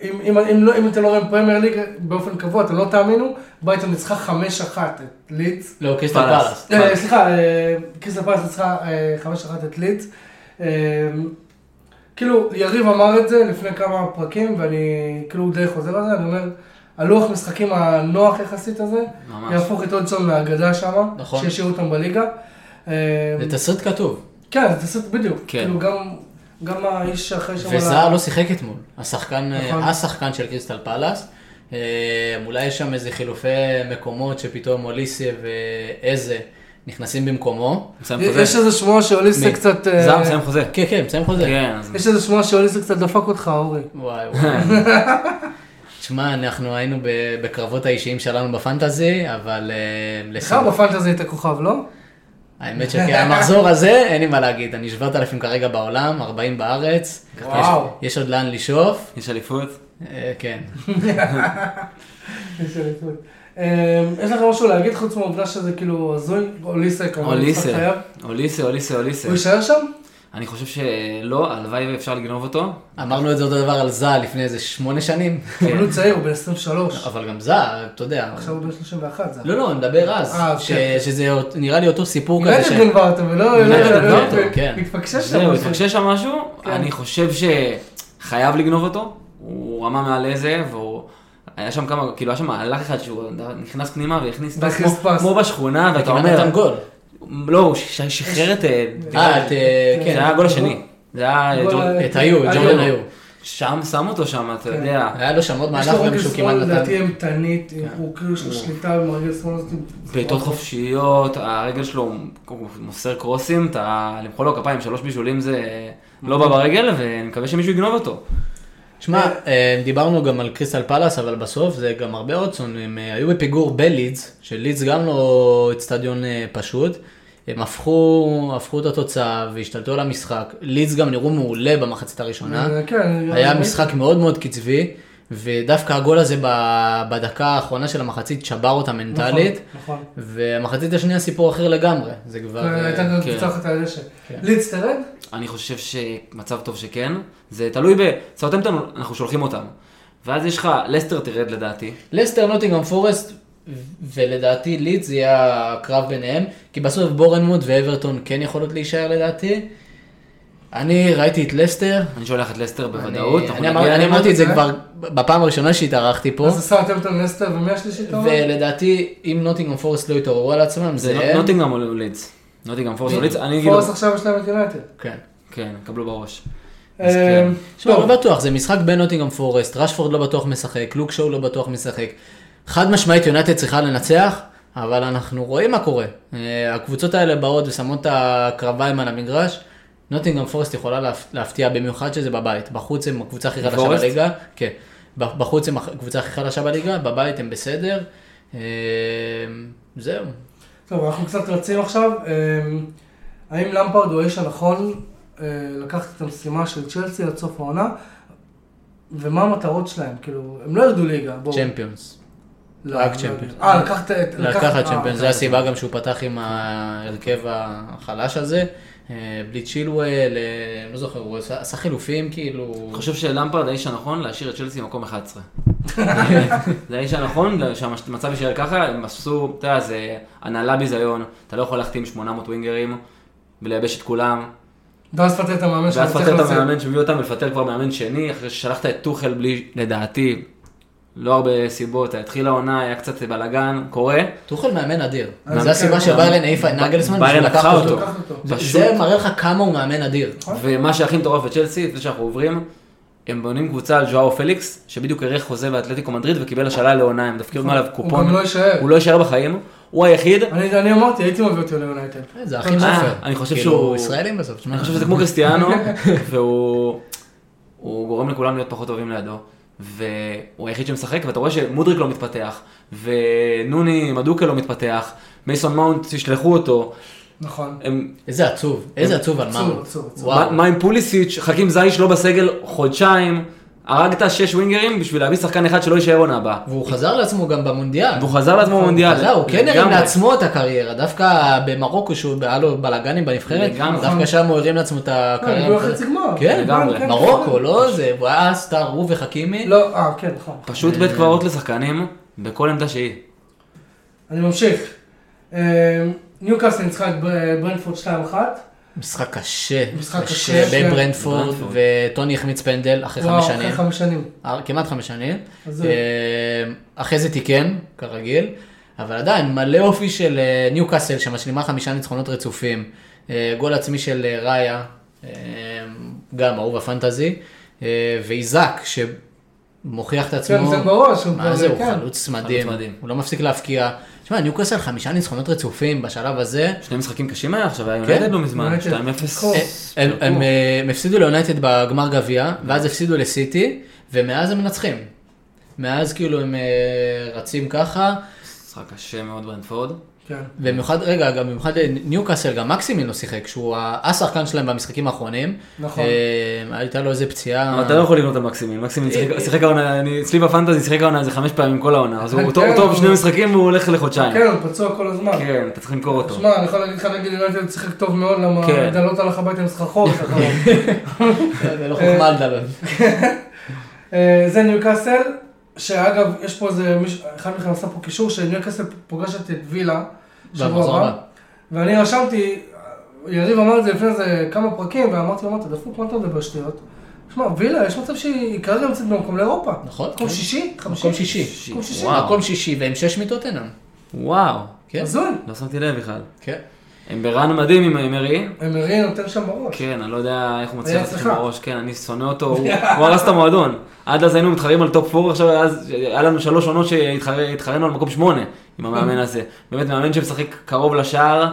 אם, אם, אם, לא, אם אתם לא רואים פרמייר ליג באופן קבוע, אתם לא תאמינו, ברייטון ניצחה 5-1 את לידס. לא, קריסטל. פאלאס. אה, סליחה, אה, קריסטל פלאס ניצחה אה, 5-1 את לידס. אה, כאילו, יריב אמר את זה לפני כמה פרקים, ואני כאילו די חוזר על זה, אני אומר, הלוח משחקים הנוח יחסית הזה, ממש. יהפוך את הודג'סון מהאגדה שם, נכון. שישאירו אותם בליגה. אה, זה תסריט כתוב. כן, זה תסריט בדיוק. כן. כאילו גם, גם האיש שאחרי שם... וזהר לא שיחק אתמול, השחקן, נכון. השחקן של קריסטל פלאס. אה, אולי יש שם איזה חילופי מקומות שפתאום אוליסיה ואיזה נכנסים במקומו. מסיים חוזה. יש איזה שמועה שאוליסה? קצת... אה, זר מסיים חוזה. כן, כן, מסיים חוזה. כן, יש איזה שמועה שאוליסה קצת דפק אותך, אורי. וואי *laughs* וואי. תשמע, אנחנו היינו בקרבות האישיים שלנו בפנטזי, אבל אה, לך בפנטזי היית כוכב, לא? האמת שכן, המחזור הזה, אין לי מה להגיד, אני 7,000 כרגע בעולם, 40 בארץ. וואו. יש, יש עוד לאן לשאוף, יש אליפות. אה, כן. *laughs* יש אליפות. אה, יש לך משהו להגיד חוץ מהעובדה שזה כאילו הזוי? אוליסה כמובן. אוליסה. אוליסה, אוליסה, אוליסה. הוא יישאר שם? אני חושב שלא, הלוואי ואפשר לגנוב אותו. אמרנו את זה אותו דבר על זע לפני איזה שמונה שנים, אבל הוא צעיר, הוא בן 23. אבל גם זע, אתה יודע. עכשיו הוא בן 31. זה. לא, לא, אני מדבר אז, אה, ש- כן. שזה נראה לי אותו סיפור כזה. ש- גנבה אותו, ולא... אולי לא- גנבה אותו, לא- כן. התפקשש שם. זהו, משהו. התפקשש שם משהו, כן. אני חושב שחייב לגנוב אותו. הוא רמה מעל איזה, והוא... היה שם כמה, כאילו היה שם מהלך אחד שהוא נכנס פנימה והכניס פס כמו- פס. כמו בשכונה, ואתה אומר, נתן גול. לא, הוא ש- שחרר את... אה, אה, את, אה, זה כן. היה הגול השני. זה היה... הגול ג'ור- ה- את היו, היו. ג'ורדן היו. שם שם אותו שם, אתה כן. יודע. היה לו שם עוד יש מהלך לו גם רגל שהוא כמעט שמאל, נתן. לדעתי אימתנית, הוא כאילו יש לו שליטה עם הרגל שמאל הזאת. בעיטות חופשיות, הרגל שלו, מוסר קרוסים, אתה למחוא לו כפיים, שלוש בישולים זה לא בא ברגל, ואני מקווה שמישהו יגנוב אותו. שמע, אה, דיברנו גם על קריסטל פלאס, אבל בסוף זה גם הרבה אודסון, הם אה, היו בפיגור בלידס, שלידס גם לא אצטדיון אה, פשוט, הם הפכו, הפכו את התוצאה והשתלטו על המשחק, לידס גם נראו מעולה במחצית הראשונה, אה, כן, היה משחק מאוד מאוד קצבי, ודווקא הגול הזה בדקה האחרונה של המחצית שבר אותה מנטלית, נכון, והמחצית השנייה סיפור אחר לגמרי, זה כבר... נכון. אה, הייתה גם כן. אחת על הדשא. כן. לידס תרד? אני חושב שמצב טוב שכן, זה תלוי ב... סאוטהמפטון, אנחנו שולחים אותם. ואז יש לך, לסטר תרד לדעתי. לסטר, נוטינגרם פורסט, ולדעתי לידס זה יהיה הקרב ביניהם, כי בסוף בורנמוט ואברטון כן יכולות להישאר לדעתי. אני ראיתי את לסטר, אני שולח את לסטר בוודאות. אני. אמרתי את זה? כבר בפעם הראשונה שהתארחתי פה, אז זה סאוטהמפטון לסטר ומי השלישי אתה אומר? ולדעתי אם נוטינגהם פורסט לא יתעוררו על עצמם, זה הם. נוטינגהם או לידס. נוטינגהם פורסט או לידס, אני אגיד... פורסט עכשיו יש להם את יונייטד. כן. כן, קבלו בראש. אז כן. אה, שמע, לא בטוח, זה משחק בין נוטינגהם פורסט, רשפורד לא בטוח משחק, לוק שואו לא בטוח משחק. חד משמעית יונייטד צריכה לנצח, אבל אנחנו רואים מה קורה. אה, הקבוצות האלה באות ושמות את הקרביים על המגרש. נוטינגרם פורסט יכולה להפ- להפתיע במיוחד שזה בבית. בחוץ הם הקבוצה הכי פורסט? בליגה. כן. בחוץ הם הקבוצה הכי חלשה בליגה, בבית הם בסדר. אה, זהו. טוב, אנחנו קצת רצים עכשיו. אה, האם למפרד הוא האיש הנכון אה, לקחת את המשימה של צ'לסי עד סוף העונה? ומה המטרות שלהם? כאילו, הם לא ירדו ליגה, בואו. צ'מפיונס. לא, רק לא צ'מפיונס. אה, לקחת את... לקחת צ'מפיונס, זו לקחת. הסיבה גם שהוא פתח עם ההרכב החלש הזה. אה, בלי צ'ילואל, אה, לא זוכר, הוא עשה חילופים כאילו. אני חושב שלמפרד האיש הנכון להשאיר את צ'לסי במקום 11. *laughs* זה האיש הנכון, שהמצב יישאר ככה, הם עשו, אתה יודע, זה הנהלה ביזיון, אתה לא יכול להחתים 800 ווינגרים ולייבש את כולם, ואז תפטר את המאמן ואז לפטר את. המאמן שהביא אותם ולפטר כבר מאמן שני, אחרי ששלחת את טוחל בלי, לדעתי, לא הרבה סיבות, התחילה העונה, היה קצת בלאגן, קורה. טוחל מאמן אדיר. זו כן, הסיבה כן. שבאיירן העיפה את נגלסמן באיירן בשביל לקחת לקחה אותו. זה- מראה לך כמה הוא מאמן אדיר. ומה שהכי מטורף בצ'לסי, לפני שאנחנו עוברים, הם בונים קבוצה על ז'ואאו פליקס, שבדיוק האריך חוזה באתלטיקו מדריד וקיבל השאלה לעונה, הם דפקו עליו הוא קופון. גם לא יישאר. הוא לא יישאר בחיים, הוא היחיד. אני אני אמרתי, הייתי מביא אותו ליונייטד. זה הכי אה, נופר. אני חושב כאילו, שהוא- ישראלים בסוף. אני חושב שזה כמו *laughs* קריסטיאנו, *laughs* והוא הוא גורם לכולם להיות פחות טובים לידו. והוא היחיד שמשחק, ואתה רואה שמודריק לא מתפתח, ונוני מדוקה לא מתפתח, מייסון מאונט, תשלחו אותו. נכון. הם, איזה עצוב, איזה עצוב על מאונט. מה עם פוליסיץ', חכים זייש לא בסגל חודשיים, הרגת שש ווינגרים בשביל להביא שחקן אחד שלא יישאר עונה הבאה. והוא חזר לעצמו גם במונדיאל. והוא חזר לעצמו במונדיאל. חזר, הוא כן הרים. לעצמו את הקריירה, דווקא במרוקו שהוא היה לו בלאגנים בנבחרת. דווקא שם הוא הרים לעצמו את הקריירה. הגיעו לחצי גמר. כן, לגמרי. כן, מרוקו, כן. לא זה, הוא היה סטאר, הוא וחכימי. לא, אה, כן, נכון. פשוט בית קברות לשחקנים, בכל עמדה שהיא. אני ממשיך. אה, ניוקאסל ניצחה את בר- ברנפורד 2-1. משחק קשה, משחק קשה, קשה כן. בברנדפורד, ברנדפורד. וטוני החמיץ פנדל אחרי וואו, חמש אחרי שנים, חמש שנים. אה, כמעט חמש שנים, אה, אחרי זה תיקן, כרגיל, אבל עדיין מלא אופי של אה, ניוקאסל שמשלימה חמישה ניצחונות רצופים, אה, גול עצמי של אה, ראיה, אה, גם אהוב הפנטזי, אה, ואיזק, שמוכיח את עצמו. כן, זה בראש. הוא מה כבר- זה, הוא כן. חלוץ מדהים. הוא לא מפסיק להפקיע. תשמע, ניוקאסל חמישה ניצחונות רצופים בשלב הזה. שני משחקים קשים היה עכשיו, היה כן. יונייטד לא מזמן, יונייטד. 2-0. ניצחו. הם, אה, הם הפסידו ליונייטד בגמר גביע, ואז הפסידו לסיטי, ומאז הם מנצחים. מאז כאילו הם אה, רצים ככה, משחק קשה מאוד ברנפורד. כן. במיוחד, רגע, גם במיוחד ניוקאסל, גם מקסימין לא שיחק, שהוא השחקן שלהם במשחקים האחרונים. נכון. אה, הייתה לו איזה פציעה. אתה לא יכול לקנות את מקסימין, מקסימין שיחק- שיחק העונה, אני- אצלי בפנטזי שיחק העונה איזה חמש פעמים כל העונה, אז הוא כן, טוב- הוא טוב הוא- בשני משחקים והוא הולך לחודשיים. כן, הוא פצוע כל הזמן. כן, אתה צריך למכור אותו. שמע, אני יכול להגיד לך נגד יונייטד שיחק טוב מאוד, למה כן. דלות הלך הביתה עם סחרחורת. *laughs* זה לא חוכמה לדבר. אה, זה ניוקאסל, שאגב, יש פה איזה, מישהו- אחד מכם עשה פה קישור, שניוקאסל פוגשת את וילה, שבוע הבא. ואני רשמתי, יריב אמר את זה לפני איזה כמה פרקים, ואמרתי לו, מה אתה דפוק, מה אתה מדבר שטויות? שמע, וילה, יש מצב שהיא כרגע נמצאת במקום לאירופה. נכון, מקום כן. שישי? מקום? שישי. מקום שישי. וואו. מקום שישי, והם שש מטוטנאם. וואו, כן. הזוי. לא שמתי לב בכלל. כן. הם ברן מדהים עם אמרי. אמרי נותן שם בראש. כן, אני לא יודע איך הוא מצליח לעשות אצלך. בראש, כן, אני שונא אותו, *laughs* הוא הרס את המועדון. עד אז היינו מתחרים על טופ 4, עכשיו אז היה לנו שלוש עונות שהתחרנו על מקום 8 עם המאמן הזה. באמת מאמן שמשחק קרוב לשער,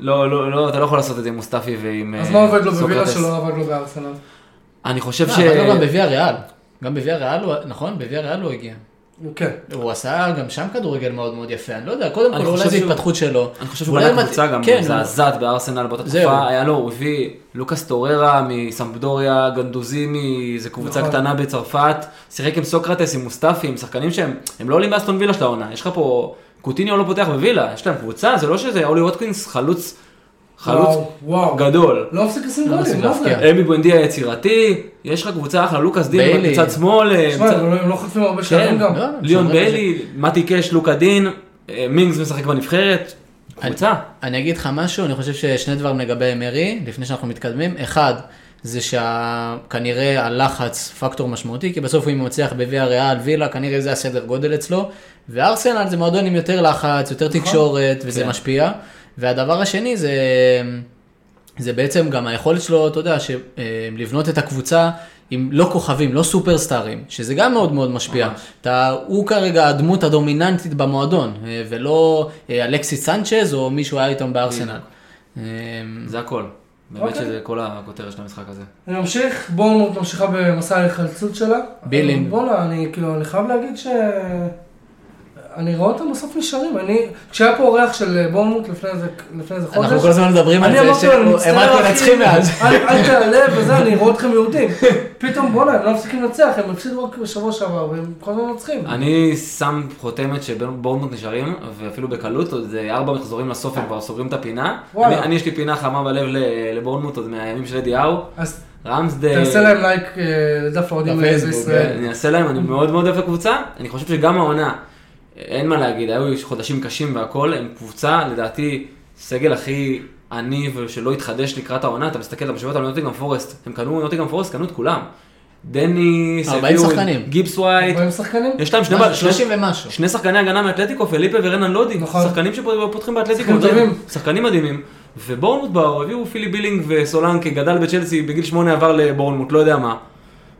לא, לא, לא, אתה לא יכול לעשות את זה עם מוסטפי ועם אז אה, מה עובד לו בווילה סוקרטס. שלא עבד לו בארסנל? אני חושב אה, ש... אבל לא גם בוויה ריאל. גם בוויה ריאל, הוא- נכון? בוויה ריאל הוא הגיע. כן. הוא עשה גם שם כדורגל מאוד מאוד יפה, אני לא יודע, קודם כל אולי שהוא- התפתחות שלו. אני חושב שהוא בנה מת- קבוצה גם כן, מזעזעת בארסנל באותה. תקופה, היה לו, הוא הביא לוקאס טוררה מסמפדוריה, גנדוזי מאיזה קבוצה נכון. קטנה בצרפת, שיחק עם סוקרטס, עם מוסטפי, עם שחקנים שהם הם לא עולים באסטון וילה של העונה, יש לך פה, קוטיניו לא פותח בווילה, יש להם קבוצה, זה לא שזה אולי ווטקינס חלוץ, חלוץ וואו. גדול. לא מפסיק לשים לא גולים, זה? להפקיע. אמי בואנדיה יצירתי, יש לך קבוצה אחלה, לוקאס דין. בצד שמאל, אה, שמע, הם לא- הם לא חוטפים הרבה שערים כן, גם. לא, ליאון על זה. ביילי, מתי קאש, לוקה דין, אה, מינגס משחק בנבחרת, קבוצה. אני אגיד לך משהו, אני חושב ששני דברים לגבי אמרי, לפני שאנחנו מתקדמים. אחד, זה שכנראה הלחץ פקטור משמעותי, כי בסוף אם הוא מצליח בוויה ריאל, וילה, כנראה זה הסדר גודל אצלו. וארסנל זה מועדון עם יותר לחץ, יותר תקשורת, וזה כן. משפיע. והדבר השני זה, זה בעצם גם היכולת שלו, אתה יודע, ש- אה, לבנות את הקבוצה עם לא כוכבים, לא סופרסטארים, שזה גם מאוד מאוד משפיע. ממש. אתה, הוא כרגע הדמות הדומיננטית במועדון, אה, ולא אה, אלכסיס סנצ'ז או מישהו היה איתם בארסנל. אה, זה הכל. באמת אוקיי. שזה כל הכותרת של המשחק הזה. אני ממשיך, בורנמוט ממשיכה במסע ההיחלצות שלה. בילינג. בואנה, אני כאילו, אני חייב להגיד ש... אני רואה אותם בסוף נשארים, אני, כשהיה פה אורח של בורנמוט לפני איזה חודש, אנחנו כל הזמן מדברים על אני זה שהם מצטער רק מנצחים מאז. אל *laughs* תעלה וזה, אני רואה אתכם יורדים. פתאום בואנה, הם לא מפסיקים לנצח, הם הפסידו רק בשבוע שעבר, והם כל הזמן מנצחים. אני שם חותמת שבורנמוט נשארים, ואפילו בקלות, עוד איזה ארבע מחזורים לסוף הם כבר סוגרים את הפינה. אני, אני יש לי פינה חמה בלב ל- לבורנמוט עוד מהימים של אדי האו. אז רמסדייל. תעשה להם לייק אה, לדף האוהדים בישראל. אני אעשה להם, אני מאוד מאוד אוהב את הקבוצה. אני חושב שגם העונה, אין מה להגיד, היו חודשים קשים והכל, הם קבוצה, לדעתי, סגל הכי עני ושלא התחדש לקראת העונה, אתה מסתכל, אתה משווה על נוטינגרם פורסט, הם קנו, נוטינגרם פורסט קנו את כולם. דניס, 40 הביאו את שחקנים. גיבס ווייט, 40 שחקנים? יש להם שני, משהו, שני, 30 ומשהו. שני שחקני הגנה מאתלטיקו, פליפה ורנן לודי, נכון. שחקנים שפותחים באתלטיקו, שחקנים טובים. שחקנים מדהימים. ובורנמוט באו, הביאו פילי בילינג וסולנקה, גדל בצ'לסי, בגיל שמונה עבר לבורנמוט, לא יודע מה.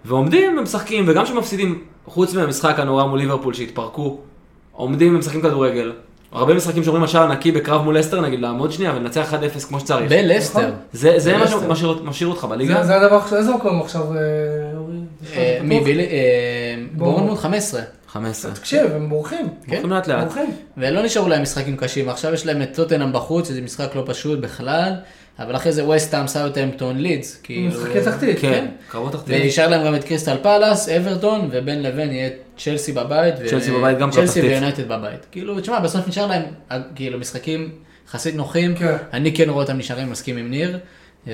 ועומדים ומשחקים, וגם כשמפסידים, חוץ מהמשחק הנורא מול ליברפול שהתפרקו, עומדים ומשחקים כדורגל. הרבה משחקים שאומרים על שער נקי בקרב מול לסטר, נגיד, לעמוד שנייה ולנצח 1-0 כמו שצריך. בלסטר. נכון. זה, זה מה. שמשאיר- משאיר אותך בליגה. זה- זה הדבר איזה מקום עכשיו, אה, אורי? אה, מי? אה. בורנמוט 15. 15. תקשיב, הם בורחים. כן. הולכים לאט לאט. בורחים. ולא נשארו להם משחקים קשים, עכשיו יש להם את טוטנאם בחוץ, שזה משחק לא פשוט בכלל, אבל אחרי זה ווסטהאם, סאוטהמפטון, לידס. משחקי תחתית. כן, קרבות תחתית. וישאר להם גם את קריסטל פלאס, אברטון, ובין לבין יהיה צ'לסי בבית. צ'לסי בבית גם צ'לסי תחתית. ויונייטד בבית. כאילו, תשמע, בסוף נשאר להם, אה, כאילו, משחקים יחסית נוחים. כן. אני כן רואה אותם נשארים, מסכים עם ניר. אה,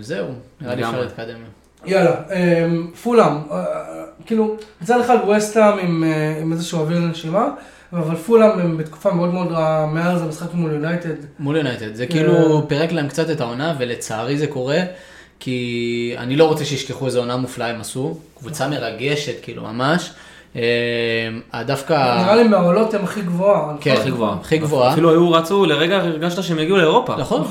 זהו, נראה לי אפשר. להתקדם. יאללה, אמ, פולאם, אה, כאילו, מצד אחד ווסטהאם עם אה, עם איזשהו אוויר לנשימה, אבל פולאם הם בתקופה מאוד מאוד רעה מאז המשחק מול יונייטד. מול יונייטד, זה. כאילו פירק להם קצת את העונה, ולצערי זה קורה, כי אני לא רוצה שישכחו איזה עונה מופלאה הם עשו, קבוצה מרגשת, כאילו, ממש. אה, דווקא... נראה לי מהעולות הם הכי גבוהה. כן. הכי גבוהה. הכי גבוהה. אפילו היו רצו, לרגע הרגשת שהם יגיעו לאירופה. נכון.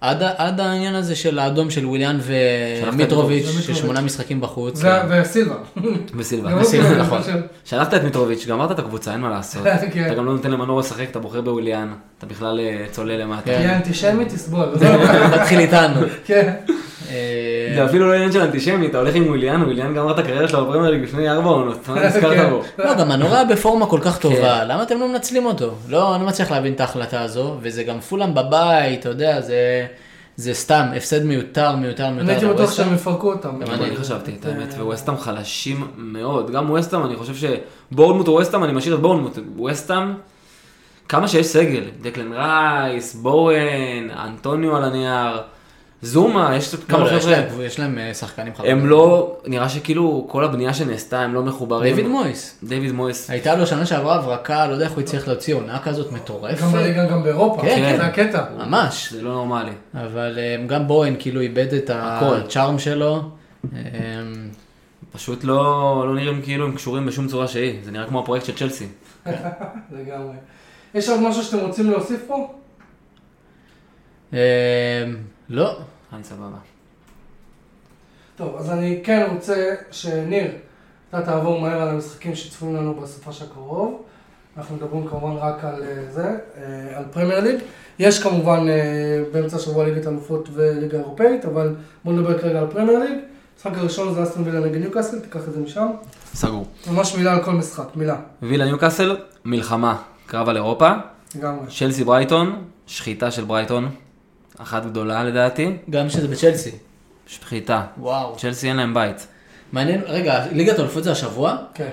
עד, עד העניין הזה של האדום של וויליאן ומיטרוביץ'. ששמונה משחקים בחוץ. זה- *laughs* וסילבה. גם בסילבה, הוא- נכון. שלחת את מיטרוביץ', גמרת את הקבוצה, אין מה לעשות. *laughs* כן. אתה גם לא נותן למנור לשחק, אתה בוחר בוויליאן, אתה בכלל אה, צולל למטה. כן. תהיה אנטישמי, תסבול. *laughs* נתחיל איתנו. כן. אה, זה אפילו לא עניין של אנטישמי, אתה הולך עם וויליאן, וויליאן גמר את הקריירה שלו בפרמייר ליג לפני ארבע עונות, מה *laughs* נזכרת כן. בו? לא, גם הוא נורא *laughs* בפורמה כל כך טובה, כן. למה אתם לא מנצלים אותו? לא, אני לא מצליח להבין את ההחלטה הזו, וזה גם פולאם בבית, אתה יודע, זה, זה סתם, הפסד מיותר, מיותר, מיותר. אני הייתי בטוח. שהם יפרקו אותם. גם גם אני. חשבתי את האמת, וווסטאם חלשים מאוד, גם ווסטאם, אני חושב שבורנמוט וווסטאם, אני משאיר את בורנמוט, ווסטאם, כמה שיש סגל, דקלן רייס, בואן, אנטוניו על הנייר, זומה, יש לא, כמה לא, יש חבר'ה, להם- יש להם אה, שחקנים חלשים. הם לא, נראה שכאילו כל הבנייה שנעשתה הם לא מחוברים. דיוויד מויס. דיוויד מויס. הייתה לו שנה שעברה הברקה, לא יודע איך הוא הצליח להוציא עונה כזאת מטורפת. גם בליגה, גם באירופה. כן. זה הקטע. ממש. זה לא נורמלי. אבל אה, גם בוהן כאילו איבד את הכל. הצ'ארם שלו. אה, פשוט לא, לא נראים כאילו הם קשורים בשום צורה שהיא, זה נראה כמו הפרויקט של צ'לסי. *laughs* לגמרי. יש עוד משהו שאתם רוצים להוסיף פה? לא. אני סבבה. טוב, אז אני כן רוצה שניר, אתה תעבור מהר על המשחקים שצפויים לנו בסופש הקרוב. אנחנו מדברים כמובן רק על אה, זה, אה, על פרמייר ליג. יש כמובן אה, באמצע השבוע ליגת אלופות וליגה אירופאית, אבל בואו נדבר כרגע על פרמייר ליג. המשחק הראשון זה אסטון וילה נגד ניוקאסל, תיקח את זה משם. סגור. ממש מילה על כל משחק, מילה. וילה ניוקאסל, מלחמה, קרב על אירופה, לגמרי. צ'לסי ברייטון, שחיטה של ברייטון, אחת גדולה לדעתי, גם שזה בצ'לסי. שחיטה. וואו. צ'לסי אין להם בית. מעניין, רגע, ליגת האלופות זה השבוע? כן.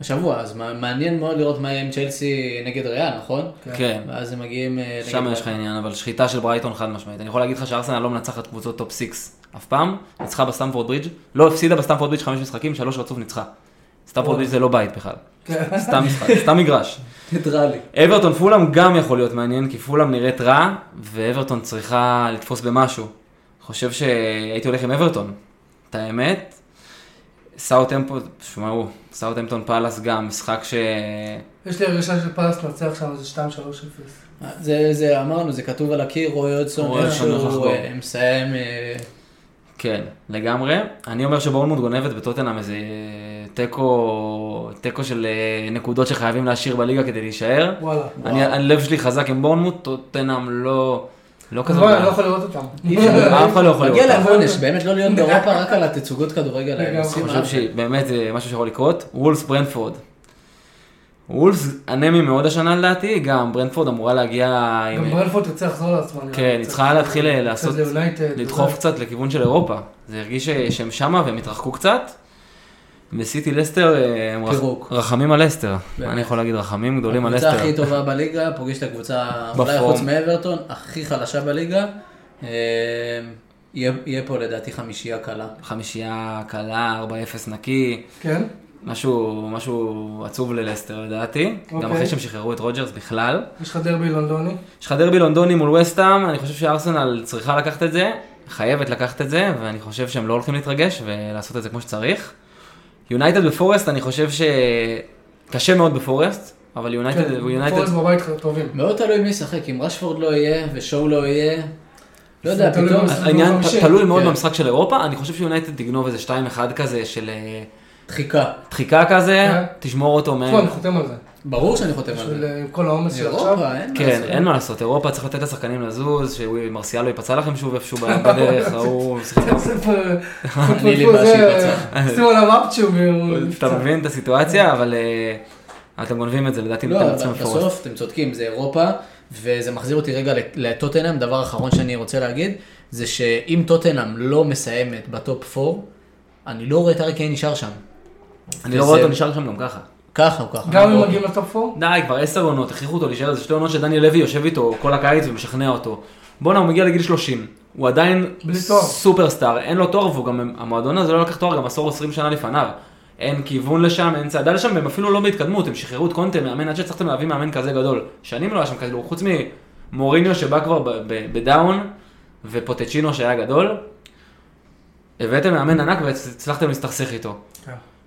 השבוע, אז מע- מעניין מאוד לראות מה יהיה עם צ'לסי נגד ריאל, נכון? כן. ואז הם מגיעים אה. שם יש לך עניין, אבל שחיטה של ברייטון חד משמעית. אני יכול להגיד לך שארסנל לא מנצחת קבוצות טופ 6 אף פעם, ניצחה בסטמפורד ברידג', לא הפסידה בסטמפורד ברידג' חמש משחקים, שלוש רצוף ניצחה. סטמפורד ברידג' זה לא בית בכלל, כן. סתם משחק, סתם מגרש. ניטרלי. אברטון פולאם גם יכול להיות מעניין, כי פולאם נראית רע, ואברטון צריכה לתפוס במשהו. חושב שהייתי הולך עם אברטון. את האמת, סאוטהמפטון, שמעו, סאוטהמפטון פאלאס גם, משחק ש... יש לי הרגשה שפלס נצח שם איזה 2-3-0. זה, זה, אמרנו, זה כתוב על הקיר, רועי הולך איכשהו. אה, מסיים... אה, כן, לגמרי. אני אומר שבורנמוט גונבת בטוטנאם איזה תיקו, תיקו של אה, נקודות שחייבים להשאיר בליגה כדי להישאר. וואלה. אני, הלב שלי חזק עם בורנמוט, טוטנאם לא, לא כזה אבל אני לא. יכול לראות אותם. אי אפשר- אף אחד לא יכול מגיע לראות. להם עונש, באמת לא להיות *laughs* באירופה רק על התצוגות כדורגל האלה. אני. חושב שבאמת זה משהו שיכול לקרות. וולס ברנפורד. וולס אנמי מאוד השנה לדעתי, גם ברנפורד אמורה להגיע עם... גם ברנפורד תרצה לחזור לעצמה. כן, היא צריכה להתחיל אה, לעשות. לדחוף. קצת לכיוון של אירופה. זה הרגיש שהם שמה והם התרחקו קצת. וסיטי לסטר, אה, פירוק. רחמים על לסטר. באמת. אני יכול להגיד רחמים גדולים על הקבוצה לסטר. הכי טובה בליגה, פוגש את הקבוצה, אולי. חוץ מאברטון, הכי חלשה בליגה. אה, יהיה יהיה פה לדעתי חמישייה קלה. חמישייה קלה, 4-0 נקי. כן. משהו, משהו עצוב ללסטר לדעתי. גם אוקיי. אחרי שהם שחררו את רוג'רס בכלל. יש לך דרבי לונדוני. יש לך דרבי לונדוני מול וסטאם, אני חושב שארסנל צריכה לקחת את זה, חייבת לקחת את זה, ואני חושב שהם לא הולכים להתרגש ולעשות את זה כמו שצריך. יונייטד בפורסט, אני חושב שקשה מאוד בפורסט, אבל יונייטד, כן, יונייטד, פורסט בבית טובים. מאוד תלוי מי ישחק, אם רשפורד לא יהיה ושואו לא יהיה, לא יודע, פתאום... העניין. תלוי מאוד כן. במשחק של אירופה, אני חושב שיונייטד תגנוב איזה 2-1 כזה של אה, דחיקה. דחיקה כזה, כן. תשמור אותו מהם. אני חותם על זה. ברור שאני חותם על זה. אה, עם כל העומס של עכשיו. אירופה, אין מה כן. אין מה לעשות, אירופה צריך לתת לשחקנים לזוז, שמרסיאל לא ייפצע לכם שוב איפשהו בדרך, *laughs* ההוא, אני לי בעיה שיפצע. שימו עליו אפצ'ו *laughs* אתה. מבין את הסיטואציה, אבל אה, אתם גונבים את זה, לדעתי לא. בסוף אתם צודקים, זה אירופה, וזה מחזיר אותי רגע לטוטנאם, דבר אחרון שאני רוצה להגיד, זה שאם טוטנאם לא מסיימת בטופ 4, אני לא רואה את ארי קיין נשאר שם. אני לא רואה אותו נשאר שם גם ככה. ככה או ככה. גם אם אוקיי. מגיעים לטופ 4? די, כבר עשר עונות, הכריחו אותו להישאר, זה שתי עונות שדניאל לוי יושב איתו כל הקיץ ומשכנע אותו. בואנה, הוא מגיע לגיל 30, הוא עדיין. סופרסטאר, אין לו תואר, והוא גם, המועדון הזה לא לקח תואר גם עשור 20 שנה לפניו. אין כיוון לשם, אין צעדה לשם, והם אפילו לא בהתקדמות, הם שחררו את קונטה, מאמן, עד שהצלחתם להביא מאמן כזה גדול. שנים לא היה שם כזה, חוץ ממוריניו שבא כבר ב down, ופוטצ'ינו שהיה גדול. הבאתם מאמן ענק והצלחתם להסתכסך איתו.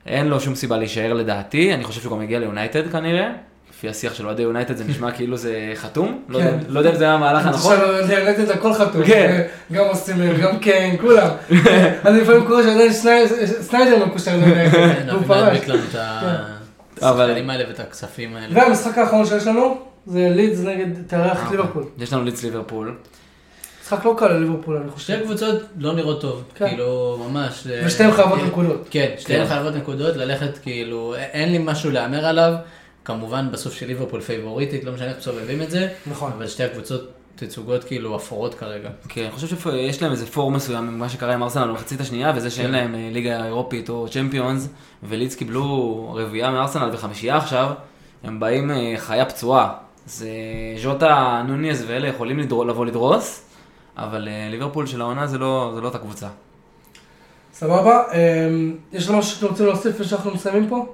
כן. אין לו שום סיבה להישאר לדעתי, אני חושב שהוא גם יגיע ליונייטד כנראה, לפי השיח של אוהדי יונייטד זה נשמע כאילו זה חתום, לא כן. יודע- לא יודע אם זה היה המהלך הנכון. עכשיו יונייטד הכל חתום, כן. גם אוסימן, גם קיין, כולם. *laughs* אני לפעמים קורא שעדיין סניידר מקושר ליונייטד, כן, אחי פרש. להדביק לנו את אבל- השחקנים האלה ואת הכספים האלה. והמשחק האחרון שיש לנו, זה לידס נגד תארח את ליברפול. יש לנו לידס ליברפול. משחק לא קל לליברפול, אני שתי חושב. קבוצות לא נראות טוב, כן. כאילו, ממש. אה, ושתיהן חייבות אה, נקודות. כן, שתיהן כן. חייבות נקודות, ללכת כאילו, אין לי משהו להמר עליו, כמובן בסוף של ליברפול פייבוריטית, לא משנה איך מסובבים את זה, נכון. אבל שתי הקבוצות תצוגות כאילו אפורות כרגע. כן, אני חושב שיש להם איזה פור מסוים ממה שקרה עם ארסנל במחצית השנייה, וזה שאין כן. להם אה, ליגה אירופית או צ'מפיונס, ולידס קיבלו רביעייה מארסנל וחמישייה עכשיו, הם באים אה, חיה פצועה. זה ז'וטה, נוניז ואלה יכולים לבוא לדרוס, אבל אה, ליברפול של העונה זה לא, זה לא אותה קבוצה. סבבה, אמ, יש לנו משהו שאתם רוצים להוסיף לפני שאנחנו מסיימים פה?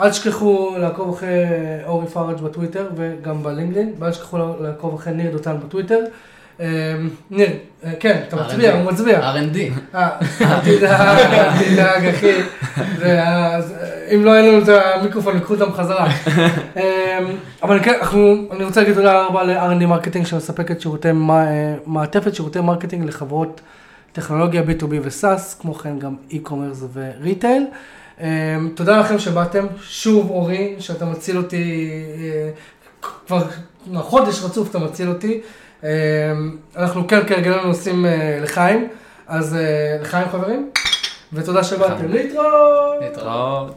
אל תשכחו לעקוב אחרי אורי פראג' בטוויטר וגם בלינקדאין, ואל תשכחו לעקוב אחרי ניר דותן בטוויטר. אמ, ניר, אה, כן, אתה מצביע, הוא מצביע. R&D. אה, אל תדאג, אחי. אה, אם לא יהיה לנו את המיקרופון, ייקחו אותם חזרה. *laughs* אמ, אבל כן, אני רוצה להגיד תודה רבה ל-R&D Marketing שמספקת שירותי, מעטפת שירותי marketing לחברות טכנולוגיה B2B ו SaaS, כמו כן גם e-commerce ו retail. אמ, תודה לכם שבאתם, שוב אורי, שאתה מציל אותי, כבר חודש רצוף אתה מציל אותי. אמ, אנחנו כן כהרגלנו עושים אה, לחיים, אז אה, לחיים חברים, ותודה שבאתם. להתראות. להתראות.